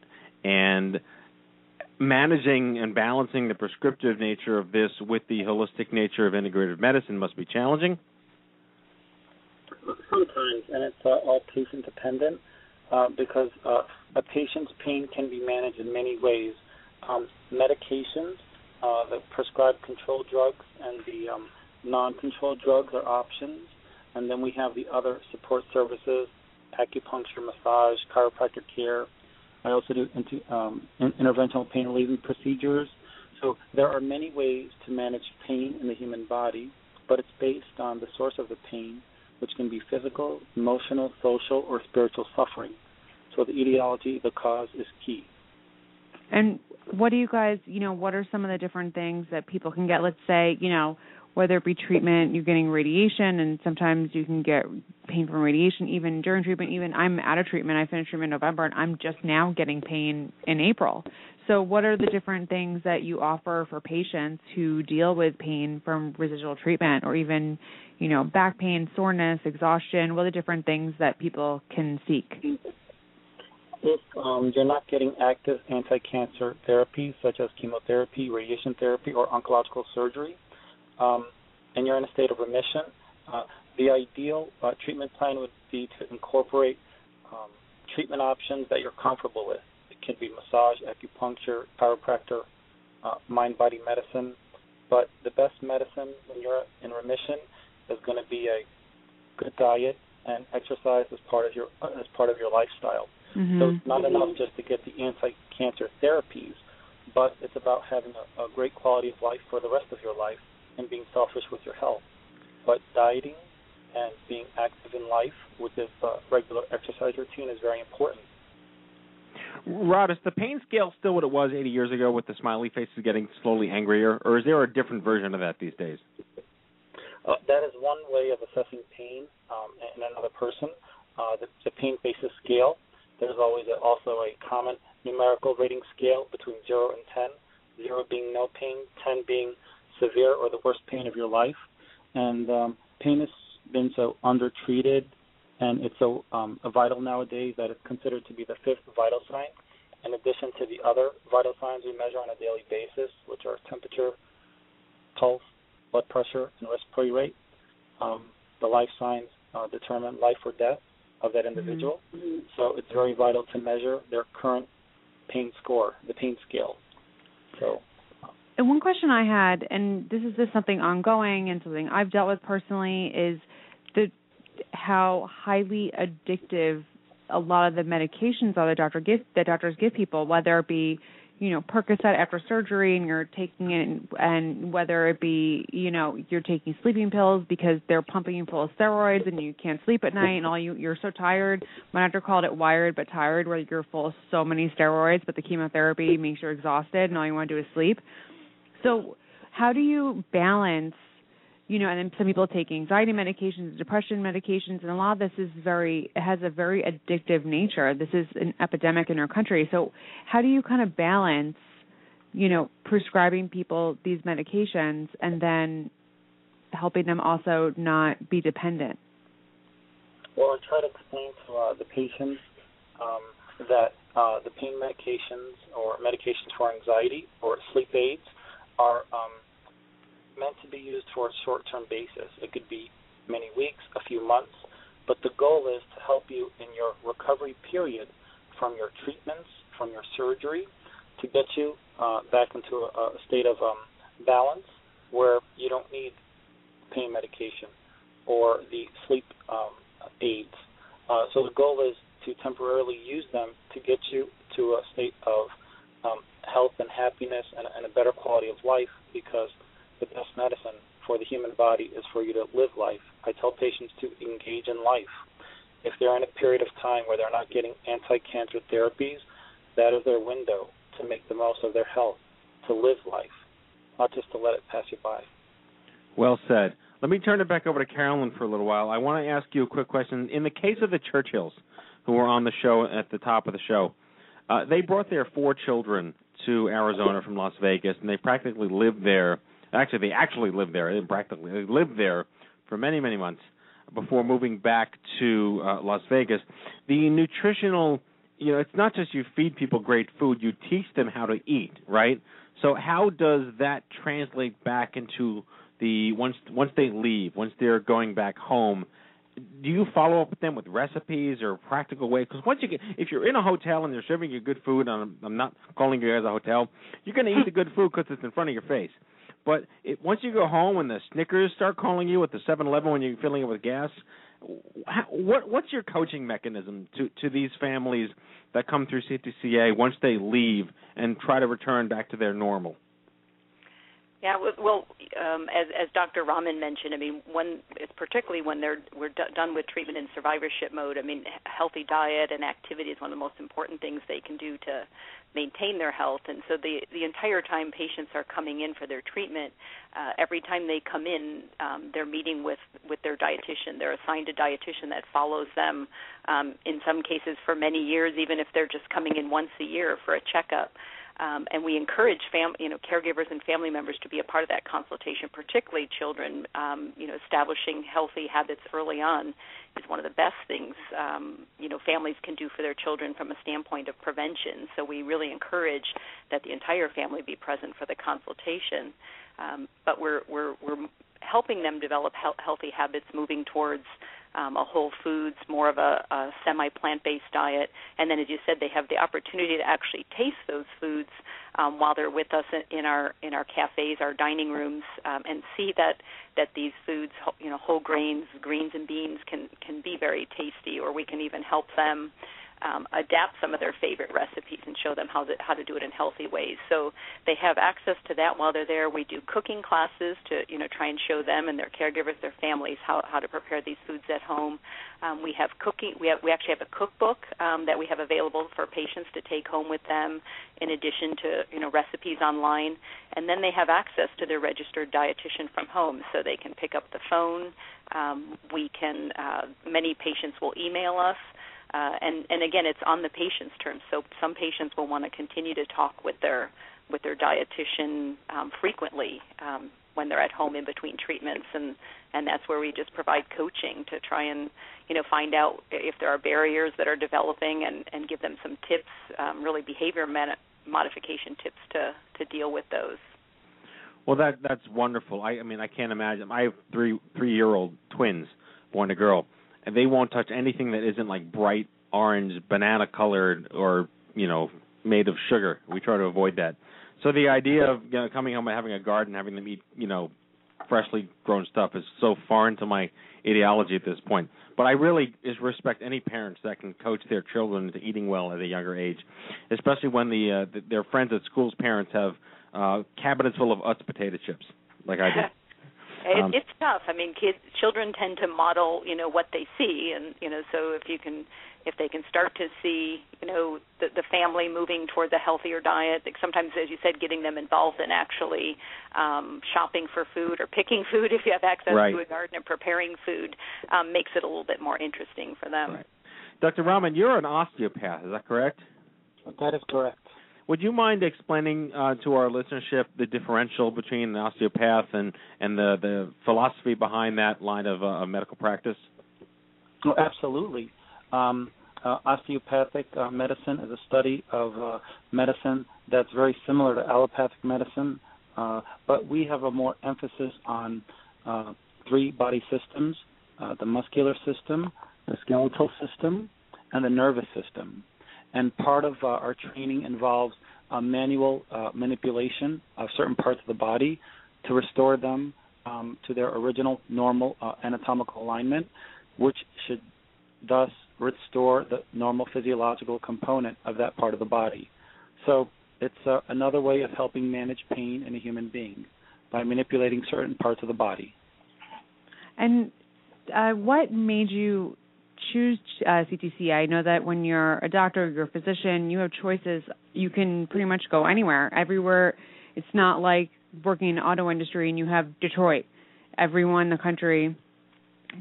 and managing and balancing the prescriptive nature of this with the holistic nature of integrative medicine must be challenging. Sometimes, and it's uh, all patient dependent uh, because uh, a patient's pain can be managed in many ways. Um, medications, uh, the prescribed controlled drugs, and the um, non-controlled drugs are options. And then we have the other support services, acupuncture, massage, chiropractic care. I also do into, um, interventional pain relieving procedures. So there are many ways to manage pain in the human body, but it's based on the source of the pain which can be physical, emotional, social, or spiritual suffering. So the etiology, the cause, is key. And what do you guys, you know, what are some of the different things that people can get? Let's say, you know, whether it be treatment, you're getting radiation, and sometimes you can get pain from radiation even during treatment. Even I'm out of treatment. I finished treatment in November, and I'm just now getting pain in April. So, what are the different things that you offer for patients who deal with pain from residual treatment, or even, you know, back pain, soreness, exhaustion? What are the different things that people can seek? If um, you're not getting active anti-cancer therapies such as chemotherapy, radiation therapy, or oncological surgery, um, and you're in a state of remission, uh, the ideal uh, treatment plan would be to incorporate um, treatment options that you're comfortable with. It can be massage, acupuncture, chiropractor, uh, mind body medicine. But the best medicine when you're in remission is going to be a good diet and exercise as part of your uh, as part of your lifestyle. Mm-hmm. So it's not enough just to get the anti-cancer therapies, but it's about having a, a great quality of life for the rest of your life and being selfish with your health. But dieting and being active in life with this uh, regular exercise routine is very important. Raed, is the pain scale still what it was 80 years ago with the smiley faces getting slowly angrier, or is there a different version of that these days? Uh, that is one way of assessing pain um, in another person. Uh, the, the pain faces scale. There's always a, also a common numerical rating scale between 0 and 10, 0 being no pain, 10 being severe or the worst pain of your life. And um, pain has been so undertreated, and it's so um, vital nowadays that it's considered to be the fifth vital sign, in addition to the other vital signs we measure on a daily basis, which are temperature, pulse, blood pressure, and respiratory rate. Um, the life signs uh, determine life or death of that individual. Mm-hmm. So it's very vital to measure their current pain score, the pain scale. So. And one question I had, and this is just something ongoing and something I've dealt with personally, is the how highly addictive a lot of the medications are that doctor give that doctors give people, whether it be you know Percocet after surgery and you're taking it and whether it be you know you're taking sleeping pills because they're pumping you full of steroids and you can't sleep at night and all you you're so tired. My doctor called it wired but tired where you're full of so many steroids but the chemotherapy makes you exhausted and all you want to do is sleep. So how do you balance you know, and then some people take anxiety medications, depression medications, and a lot of this is very it has a very addictive nature. This is an epidemic in our country. So, how do you kind of balance, you know, prescribing people these medications and then helping them also not be dependent? Well, I try to explain to uh, the patients um, that uh, the pain medications or medications for anxiety or sleep aids are um, meant to be used for a short-term basis. It could be many weeks, a few months, but the goal is to help you in your recovery period from your treatments, from your surgery, to get you uh, back into a, a state of um, balance where you don't need pain medication or the sleep um, aids. Uh, so the goal is to temporarily use them to get you to a state of um, health and happiness and, and a better quality of life because – the best medicine for the human body is for you to live life. I tell patients to engage in life. If they're in a period of time where they're not getting anti cancer therapies, that is their window to make the most of their health, to live life, not just to let it pass you by. Well said. Let me turn it back over to Carolyn for a little while. I want to ask you a quick question. In the case of the Churchills, who were on the show at the top of the show, uh, they brought their four children to Arizona from Las Vegas, and they practically lived there Actually, they actually lived there. They practically they lived there for many many months before moving back to uh, Las Vegas. The nutritional, you know, it's not just you feed people great food; you teach them how to eat, right? So how does that translate back into the once once they leave, once they're going back home? do you follow up with them with recipes or practical ways? Because once you get, if you're in a hotel and they're serving you good food, and I'm, I'm not calling you as a hotel, you're going to eat the good food because it's in front of your face. But it, once you go home and the Snickers start calling you at the 7-Eleven when you're filling it with gas, how, what what's your coaching mechanism to to these families that come through CTCA once they leave and try to return back to their normal? Yeah, well, um, as as Dr. Rahman mentioned, I mean, when particularly when they're we're d- done with treatment in survivorship mode. I mean, healthy diet and activity is one of the most important things they can do to maintain their health. And so the the entire time patients are coming in for their treatment, uh, every time they come in, um, they're meeting with with their dietitian. They're assigned a dietitian that follows them. Um, in some cases, for many years, even if they're just coming in once a year for a checkup. Um, and we encourage fam- you know caregivers and family members to be a part of that consultation, particularly children. Um, you know, establishing healthy habits early on is one of the best things um, you know families can do for their children from a standpoint of prevention. So we really encourage that the entire family be present for the consultation. Um, but we're we're we're helping them develop he- healthy habits, moving towards um, a whole foods, more of a, a semi plant based diet, and then as you said, they have the opportunity to actually taste those foods um, while they're with us in, in our in our cafes, our dining rooms, um, and see that that these foods, you know, whole grains, greens and beans can can be very tasty, or we can even help them um, adapt some of their favorite recipes and show them how to how to do it in healthy ways. So they have access to that while they're there. We do cooking classes to you know try and show them and their caregivers, their families how how to prepare these foods at home. Um, we have cooking. We have we actually have a cookbook um, that we have available for patients to take home with them, in addition to you know recipes online. And then they have access to their registered dietitian from home, so they can pick up the phone. Um, we can. Uh, many patients will email us uh, and and again, it's on the patient's terms. So some patients will want to continue to talk with their with their dietitian um, frequently. Um, when they're at home in between treatments, and and that's where we just provide coaching to try and you know find out if there are barriers that are developing and and give them some tips, um, really behavior man- modification tips to to deal with those. Well, that that's wonderful. I, I mean, I can't imagine. I have three three year old twins, boy and a girl, they won't touch anything that isn't like bright orange, banana colored, or you know, made of sugar. We try to avoid that. So the idea of you know, coming home and having a garden, having them eat, you know, freshly grown stuff is so foreign to my ideology at this point. But I really is respect any parents that can coach their children into eating well at a younger age, especially when the, uh, the their friends at school's parents have uh cabinets full of Utz potato chips, like I do. It, Um, it's tough. I mean, kids, children tend to model, you know, what they see, and you know, so if you can, if they can start to see, you know, the, the family moving towards a healthier diet. Like sometimes, as you said, getting them involved in actually um, shopping for food or picking food if you have access Right. to a garden and preparing food um, makes it a little bit more interesting for them. Dr. Rahman, you're an osteopath, is that correct? That is correct. Would you mind explaining uh, to our listenership the differential between the osteopath and and the the philosophy behind that line of uh, medical practice? Oh, absolutely. Um, uh, osteopathic uh, medicine is a study of uh, medicine that's very similar to allopathic medicine, uh, but we have a more emphasis on uh, three body systems uh, the muscular system, the skeletal system, and the nervous system. And part of uh, our training involves uh, manual uh, manipulation of certain parts of the body to restore them um, to their original normal uh, anatomical alignment, which should thus restore the normal physiological component of that part of the body. So it's uh, another way of helping manage pain in a human being by manipulating certain parts of the body. And what made you choose uh, CTC? I know that when you're a doctor, you're a physician, you have choices. You can pretty much go anywhere, everywhere. It's not like working in the auto industry and you have Detroit. Everyone in the country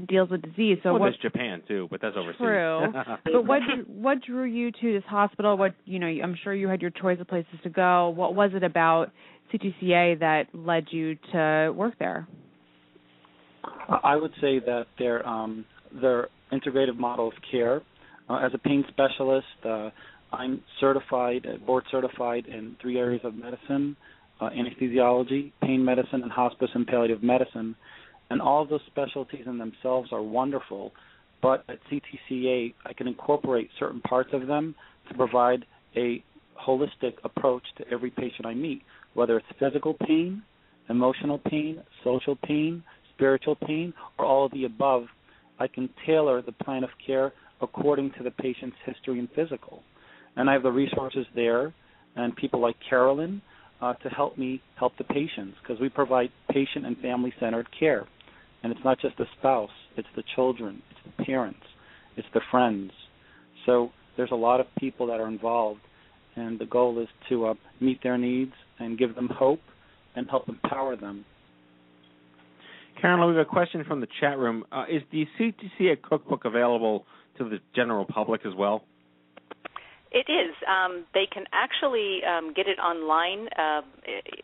deals with disease. So well, what? there's Japan too, but that's overseas. True. but what what drew you to this hospital? What you know? I'm sure you had your choice of places to go. What was it about CTCA that led you to work there? I would say that their um, their integrative model of care. Uh, as a pain specialist, uh, I'm certified, uh, board certified in three areas of medicine: uh, anesthesiology, pain medicine, and hospice and palliative medicine. And all of those specialties in themselves are wonderful, but at CTCA, I can incorporate certain parts of them to provide a holistic approach to every patient I meet, whether it's physical pain, emotional pain, social pain, spiritual pain, or all of the above. I can tailor the plan of care according to the patient's history and physical. And I have the resources there and people like Carolyn uh, to help me help the patients because we provide patient and family centered care. And it's not just the spouse, it's the children, it's the parents, it's the friends. So there's a lot of people that are involved, and the goal is to uh, meet their needs and give them hope and help empower them. Carolyn, we have a question from the chat room. Uh, is the CTCA cookbook available to the general public as well? It is. Um, they can actually um, get it online uh,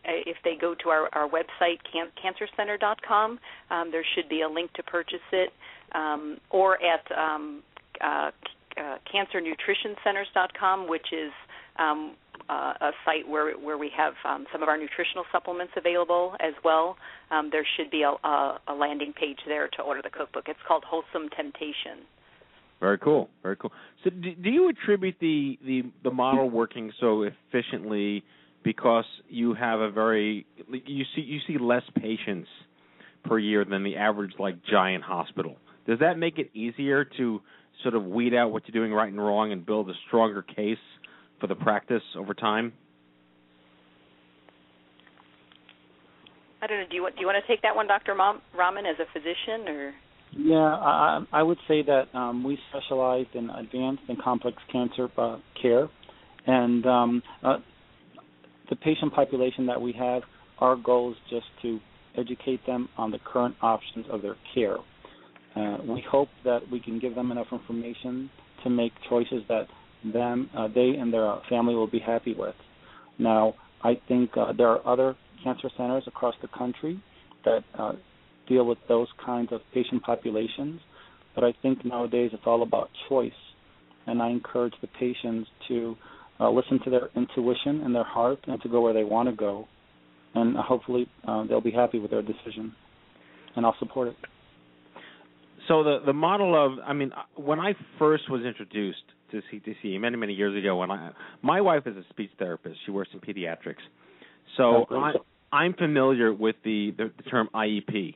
if they go to our, our website, can- cancercenter.com. Um, there should be a link to purchase it, um, or at um, uh, uh, cancernutritioncenters.com, which is um, uh, a site where where we have um, some of our nutritional supplements available as well. Um, there should be a, a, a landing page there to order the cookbook. It's called Wholesome Temptation. Very cool. Very cool. So, do, do you attribute the, the the model working so efficiently because you have a very you see you see less patients per year than the average like giant hospital? Does that make it easier to sort of weed out what you're doing right and wrong and build a stronger case for the practice over time? I don't know. Do you want do you want to take that one, Dr. Mom, Rahman, as a physician, or? Yeah, I, I would say that um, we specialize in advanced and complex cancer uh, care, and um, uh, the patient population that we have, our goal is just to educate them on the current options of their care. Uh, we hope that we can give them enough information to make choices that them, uh, they, and their family will be happy with. Now, I think uh, there are other cancer centers across the country that uh, deal with those kinds of patient populations. But I think nowadays it's all about choice, and I encourage the patients to uh, listen to their intuition and their heart, and to go where they want to go, and hopefully uh, they'll be happy with their decision, and I'll support it. So the the model of I mean when I first was introduced to CTC many many years ago when I my wife is a speech therapist. She works in pediatrics. So Oh, I I'm familiar with the the, the term IEP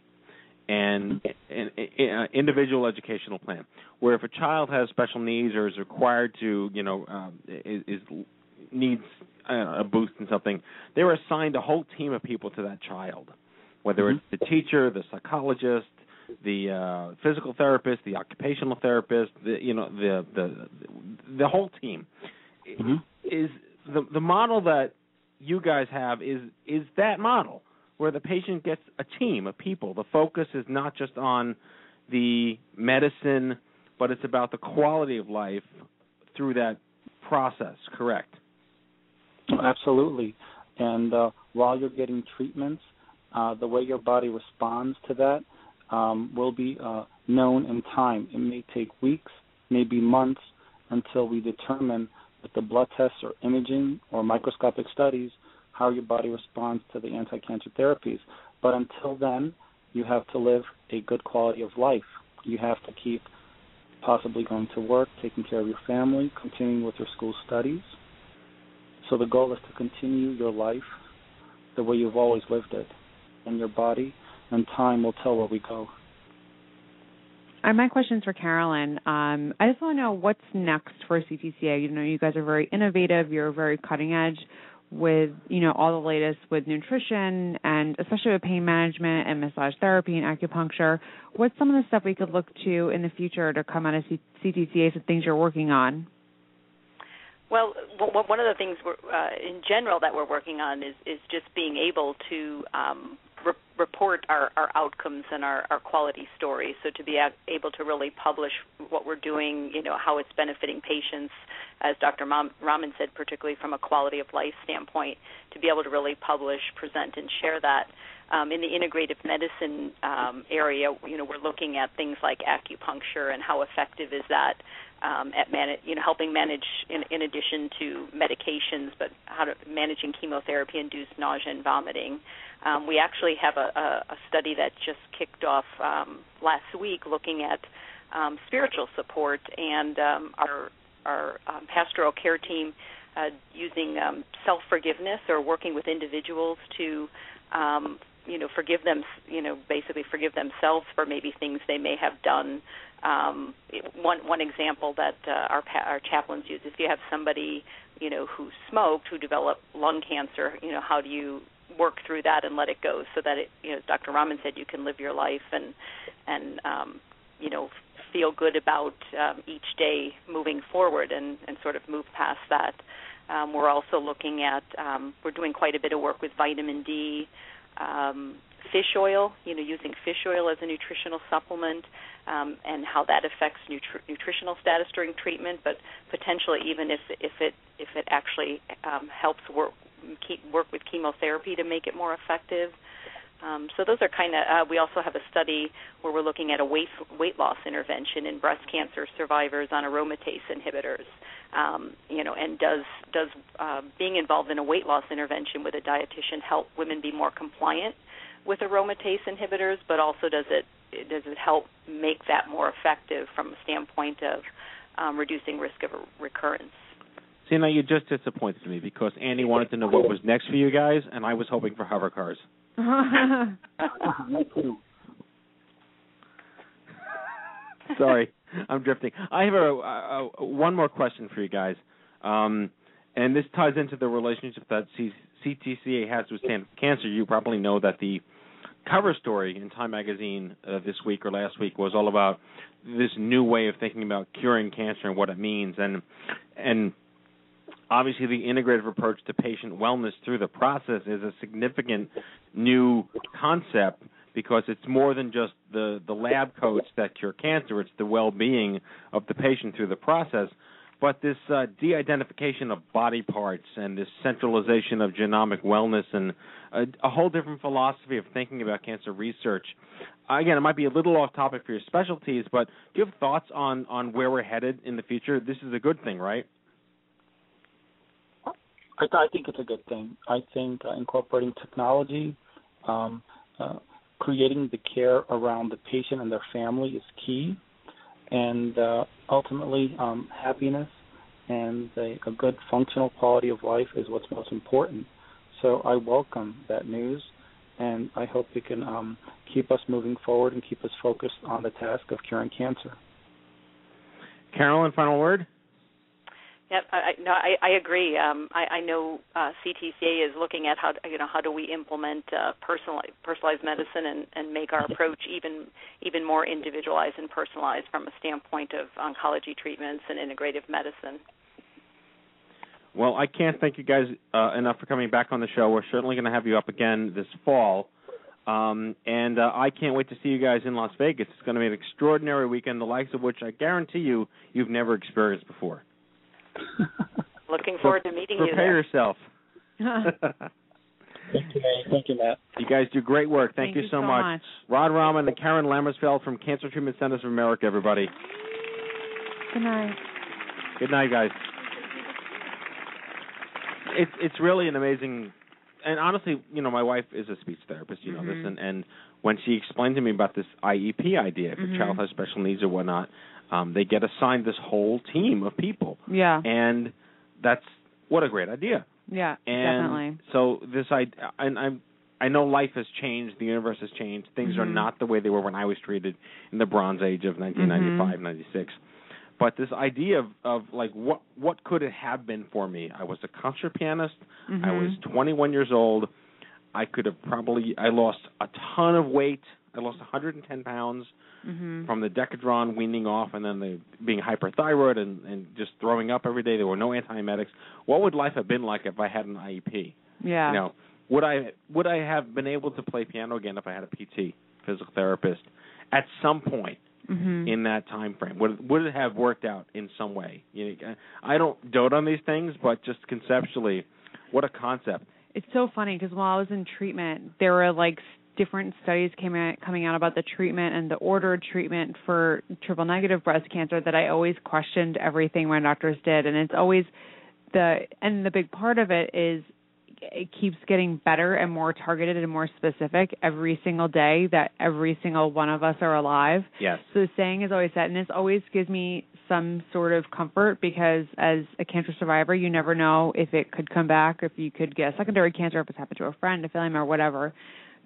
and an uh, individual educational plan where if a child has special needs or is required to you know um, is, is needs uh, a boost in something they're assigned a whole team of people to that child whether it's the teacher the psychologist the uh, physical therapist, the occupational therapist, the you know the the the whole team is the the model that you guys have is is that model where the patient gets a team of people. The focus is not just on the medicine, but it's about the quality of life through that process. Correct? Absolutely. And uh, while you're getting treatments, uh, the way your body responds to that um, will be uh, known in time. It may take weeks, maybe months, until we determine with the blood tests or imaging or microscopic studies how your body responds to the anti-cancer therapies. But until then, you have to live a good quality of life. You have to keep possibly going to work, taking care of your family, continuing with your school studies. So the goal is to continue your life the way you've always lived it. And your body and time will tell where we go. And my question's for Carolyn. Um, I just want to know what's next for CTCA. You know, you guys are very innovative. You're very cutting edge with you know all the latest with nutrition and especially with pain management and massage therapy and acupuncture. What's some of the stuff we could look to in the future to come out of C- CTCA? Some things you're working on. Well, one of the things we're, uh, in general that we're working on is is just being able to um, re- report our, our outcomes and our, our quality stories. So to be able to really publish what we're doing, you know, how it's benefiting patients, as Dr. Rahman said, particularly from a quality of life standpoint, to be able to really publish, present, and share that. Um, in the integrative medicine um, area, you know, we're looking at things like acupuncture and how effective is that um, at man- you know helping manage in, in addition to medications, but how to managing chemotherapy-induced nausea and vomiting. Um, we actually have a, a, a study that just kicked off um, last week looking at um, spiritual support and um, our our um, pastoral care team uh, using um, self forgiveness or working with individuals to you know forgive them you know basically forgive themselves for maybe things they may have done. One one example that uh, our our chaplains use if you have somebody you know who smoked who developed lung cancer you know how do you work through that and let it go so that it you know as Dr. Rahman said you can live your life and and um, you know feel good about um, each day moving forward and and sort of move past that um, we're also looking at um, we're doing quite a bit of work with vitamin D um, fish oil, you know, using fish oil as a nutritional supplement, um, and how that affects nutri- nutritional status during treatment, but potentially even if if it if it actually um, helps work keep work with chemotherapy to make it more effective. Um, so those are kind of. Uh, we also have a study where we're looking at a weight weight loss intervention in breast cancer survivors on aromatase inhibitors. Um, you know, and does does uh, being involved in a weight loss intervention with a dietitian help women be more compliant with aromatase inhibitors? But also does it does it help make that more effective from a standpoint of um, reducing risk of recurrence? See, now you just disappointed me because Andy wanted to know what was next for you guys, and I was hoping for hover cars. Sorry, I'm drifting. I have a, a, a one more question for you guys, um, and this ties into the relationship that C- CTCA has with Cancer. You probably know that the cover story in Time Magazine uh, this week or last week was all about this new way of thinking about curing cancer and what it means, and and obviously the integrative approach to patient wellness through the process is a significant new concept because it's more than just the the lab coats that cure cancer it's the well-being of the patient through the process but this uh, de-identification of body parts and this centralization of genomic wellness and a, a whole different philosophy of thinking about cancer research. Again, it might be a little off topic for your specialties, but do you have thoughts on on where we're headed in the future? This is a good thing, right? I, I think it's a good thing. I think uh, incorporating technology, um, uh, creating the care around the patient and their family is key, and uh, ultimately, um, happiness and a, a good functional quality of life is what's most important. So I welcome that news, and I hope it can um, keep us moving forward and keep us focused on the task of curing cancer. Carolyn, final word. Yep, I, no, I, I agree. Um, I, I know uh, CTCA is looking at how you know how do we implement uh, personalized personalized medicine and, and make our approach even even more individualized and personalized from a standpoint of oncology treatments and integrative medicine. Well, I can't thank you guys uh, enough for coming back on the show. We're certainly going to have you up again this fall. Um, and uh, I can't wait to see you guys in Las Vegas. It's going to be an extraordinary weekend, the likes of which I guarantee you you've never experienced before. Looking forward to meeting Prepare you there. yourself. Thank you, Nate. Thank you, Matt. You guys do great work. Thank, Thank you so so much. much. Raed Rahman and Karen Lammersfeld from Cancer Treatment Centers of America, everybody. Good night. Good night, guys. It's it's really an amazing, and honestly, you know, my wife is a speech therapist. You know this, Mhm. and and when she explained to me about this IEP idea, if a Mhm. child has special needs or whatnot, um, they get assigned this whole team of people, Yeah. and that's what a great idea. Yeah. And definitely. so this I and I'm I know life has changed, the universe has changed. Things are Mhm. not the way they were when I was treated in the Bronze Age of 1995, Mhm. 96. But this idea of of like what what could it have been for me? I was a concert pianist. I Mhm. was 21 years old. I could have probably I lost a ton of weight. I lost 110 pounds Mhm. from the Decadron weaning off and then the being hyperthyroid and and just throwing up every day. There were no antiemetics. What would life have been like if I had an IEP? Yeah. You know, would I would I have been able to play piano again if I had a PT, physical therapist, at some point Mhm. in that time frame? Would would it have worked out in some way? You know, I don't dote on these things, but just conceptually, what a concept. It's so funny because while I was in treatment, there were like different studies came out, coming out about the treatment and the ordered treatment for triple negative breast cancer that I always questioned everything my doctors did, and it's always the and the big part of it is it keeps getting better and more targeted and more specific every single day that every single one of us are alive. Yes. So the saying is always that, and this always gives me some sort of comfort because as a cancer survivor, you never know if it could come back, if you could get a secondary cancer, if it's happened to a friend, a family member, whatever.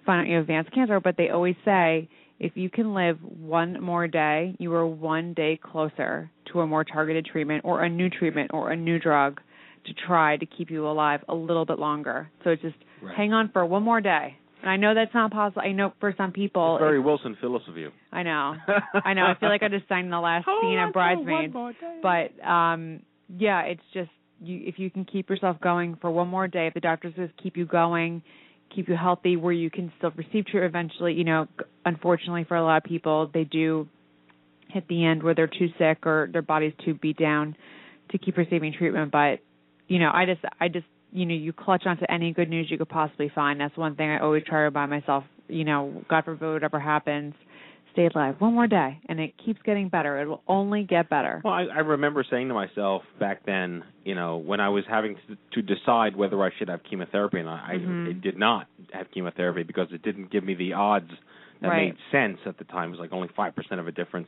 Find out you have advanced cancer, but they always say if you can live one more day, you are one day closer to a more targeted treatment or a new treatment or a new drug to try to keep you alive a little bit longer. So it's just Right. hang on for one more day. And I know that's not possible. I know for some people, It's very Wilson Phillips of you. I know. I know. I feel like I just sang the last scene of Bridesmaids. But um yeah, it's just you if you can keep yourself going for one more day, if the doctors just keep you going, keep you healthy where you can still receive treatment eventually, you know, unfortunately for a lot of people, they do hit the end where they're too sick or their body's too beat down to keep receiving treatment, but you know, I just I just you know, you clutch onto any good news you could possibly find. That's one thing I always try to remind myself, you know, God forbid whatever happens, stay alive one more day and it keeps getting better. It will only get better. Well, I, I remember saying to myself back then, you know, when I was having to, to decide whether I should have chemotherapy, and I, Mhm. I did not have chemotherapy because it didn't give me the odds that Right. made sense at the time. It was like only five percent of a difference.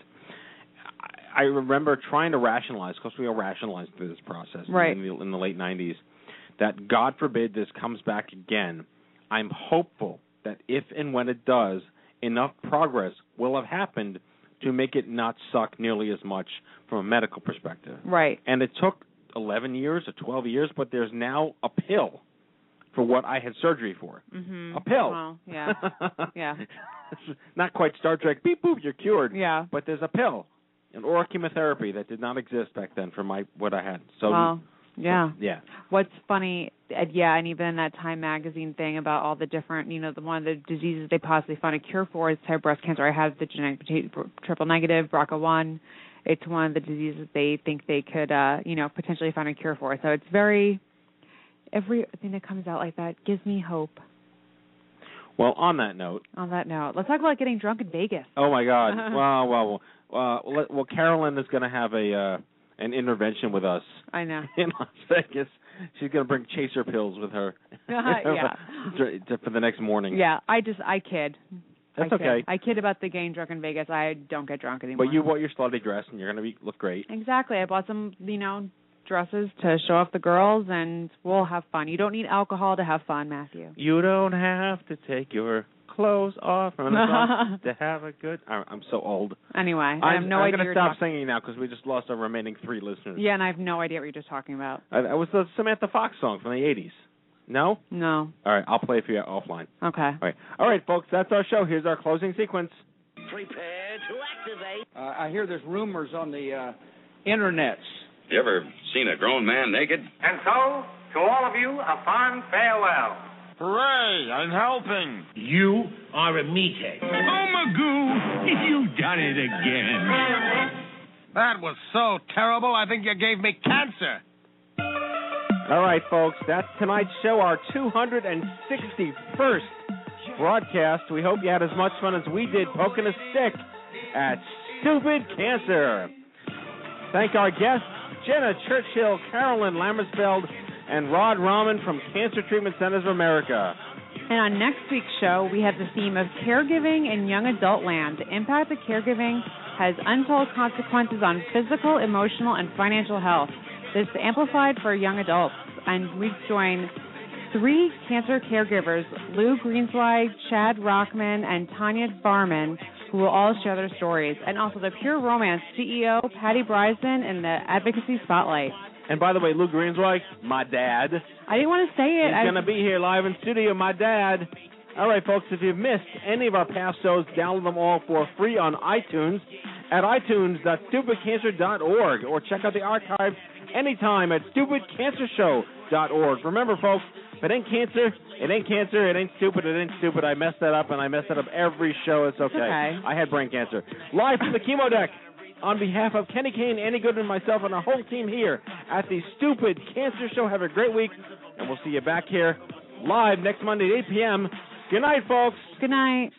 I, I remember trying to rationalize, because we all rationalized through this process Right. in, the, in the late '90s, that God forbid this comes back again. I'm hopeful that if and when it does, enough progress will have happened to make it not suck nearly as much from a medical perspective. Right. And it took 11 years or 12 years, but there's now a pill for what I had surgery for. Mhm. A pill. Well, yeah. yeah. not quite Star Trek, beep boop, you're cured. Yeah. But there's a pill, an oral chemotherapy that did not exist back then for my what I had. So well, yeah. yeah. What's funny, yeah, and even that Time magazine thing about all the different, you know, the one of the diseases they possibly found a cure for is type breast cancer. I have the genetic triple negative, BRCA1, it's one of the diseases they think they could, uh, you know, potentially find a cure for. So it's very everything that comes out like that gives me hope. Well, on that note, On that note, let's talk about getting drunk in Vegas. oh my God, well, well, well, uh, well, Carolyn is going to have a uh, an intervention with us I know. in Las Vegas. She's going to bring chaser pills with her. yeah. to- to- for the next morning. Yeah, I just I kid. That's I kid. okay. I kid about the getting drunk in Vegas. I don't get drunk anymore. But you bought your slutty dress, and you're going to be look great. Exactly. I bought some, you know, dresses to show off the girls, and we'll have fun. You don't need alcohol to have fun, Matthew. You don't have to take your clothes off on the song to have a good. I- I'm so old. Anyway, I have I'm, no I'm idea. going to stop you're singing now because we just lost our remaining three listeners. Yeah, and I have no idea what you're just talking about. Uh, that was the Samantha Fox song from the 80s. No? No. All right, I'll play it for you offline. Okay. All right, all right, folks, that's our show. Here's our closing sequence. Prepare to activate. Uh, I hear there's rumors on the uh, internets. You ever seen a grown man naked? And so, to all of you, a fond farewell. Hooray! I'm helping. You are a meathead. Oh, Magoo, you've done it again. That was so terrible, I think you gave me cancer. All right, folks, that's tonight's show, our 261st broadcast. We hope you had as much fun as we did poking a stick at Stupid Cancer. Thank our guests, Jeana Churchill, Carolyn Lammersfeld, and Raed Rahman from Cancer Treatment Centers of America. And on next week's show, we have the theme of caregiving in young adult land. The impact of caregiving has untold consequences on physical, emotional, and financial health. This is amplified for young adults. And we join three cancer caregivers, Lou Greenswag, Chad Rockman, and Tanya Barman, who will all share their stories. And also the Pure Romance CEO, Patty Brisben, in the Advocacy Spotlight. And by the way, Lou Greenswag, my dad. I didn't want to say it. He's I- going to be here live in studio, my dad. All right, folks, if you've missed any of our past shows, download them all for free on iTunes at itunes.stupidcancer.org or check out the archives anytime at stupidcancershow.org. Remember, folks, if it ain't cancer, it ain't cancer, it ain't stupid, it ain't stupid. I messed that up, and I mess that up every show. It's okay. okay. I had brain cancer. Live from the chemo deck. On behalf of Kenny Kane, Andy Goodman, myself, and our whole team here at the Stupid Cancer Show, have a great week, and we'll see you back here live next Monday at 8 p.m. Good night, folks. Good night.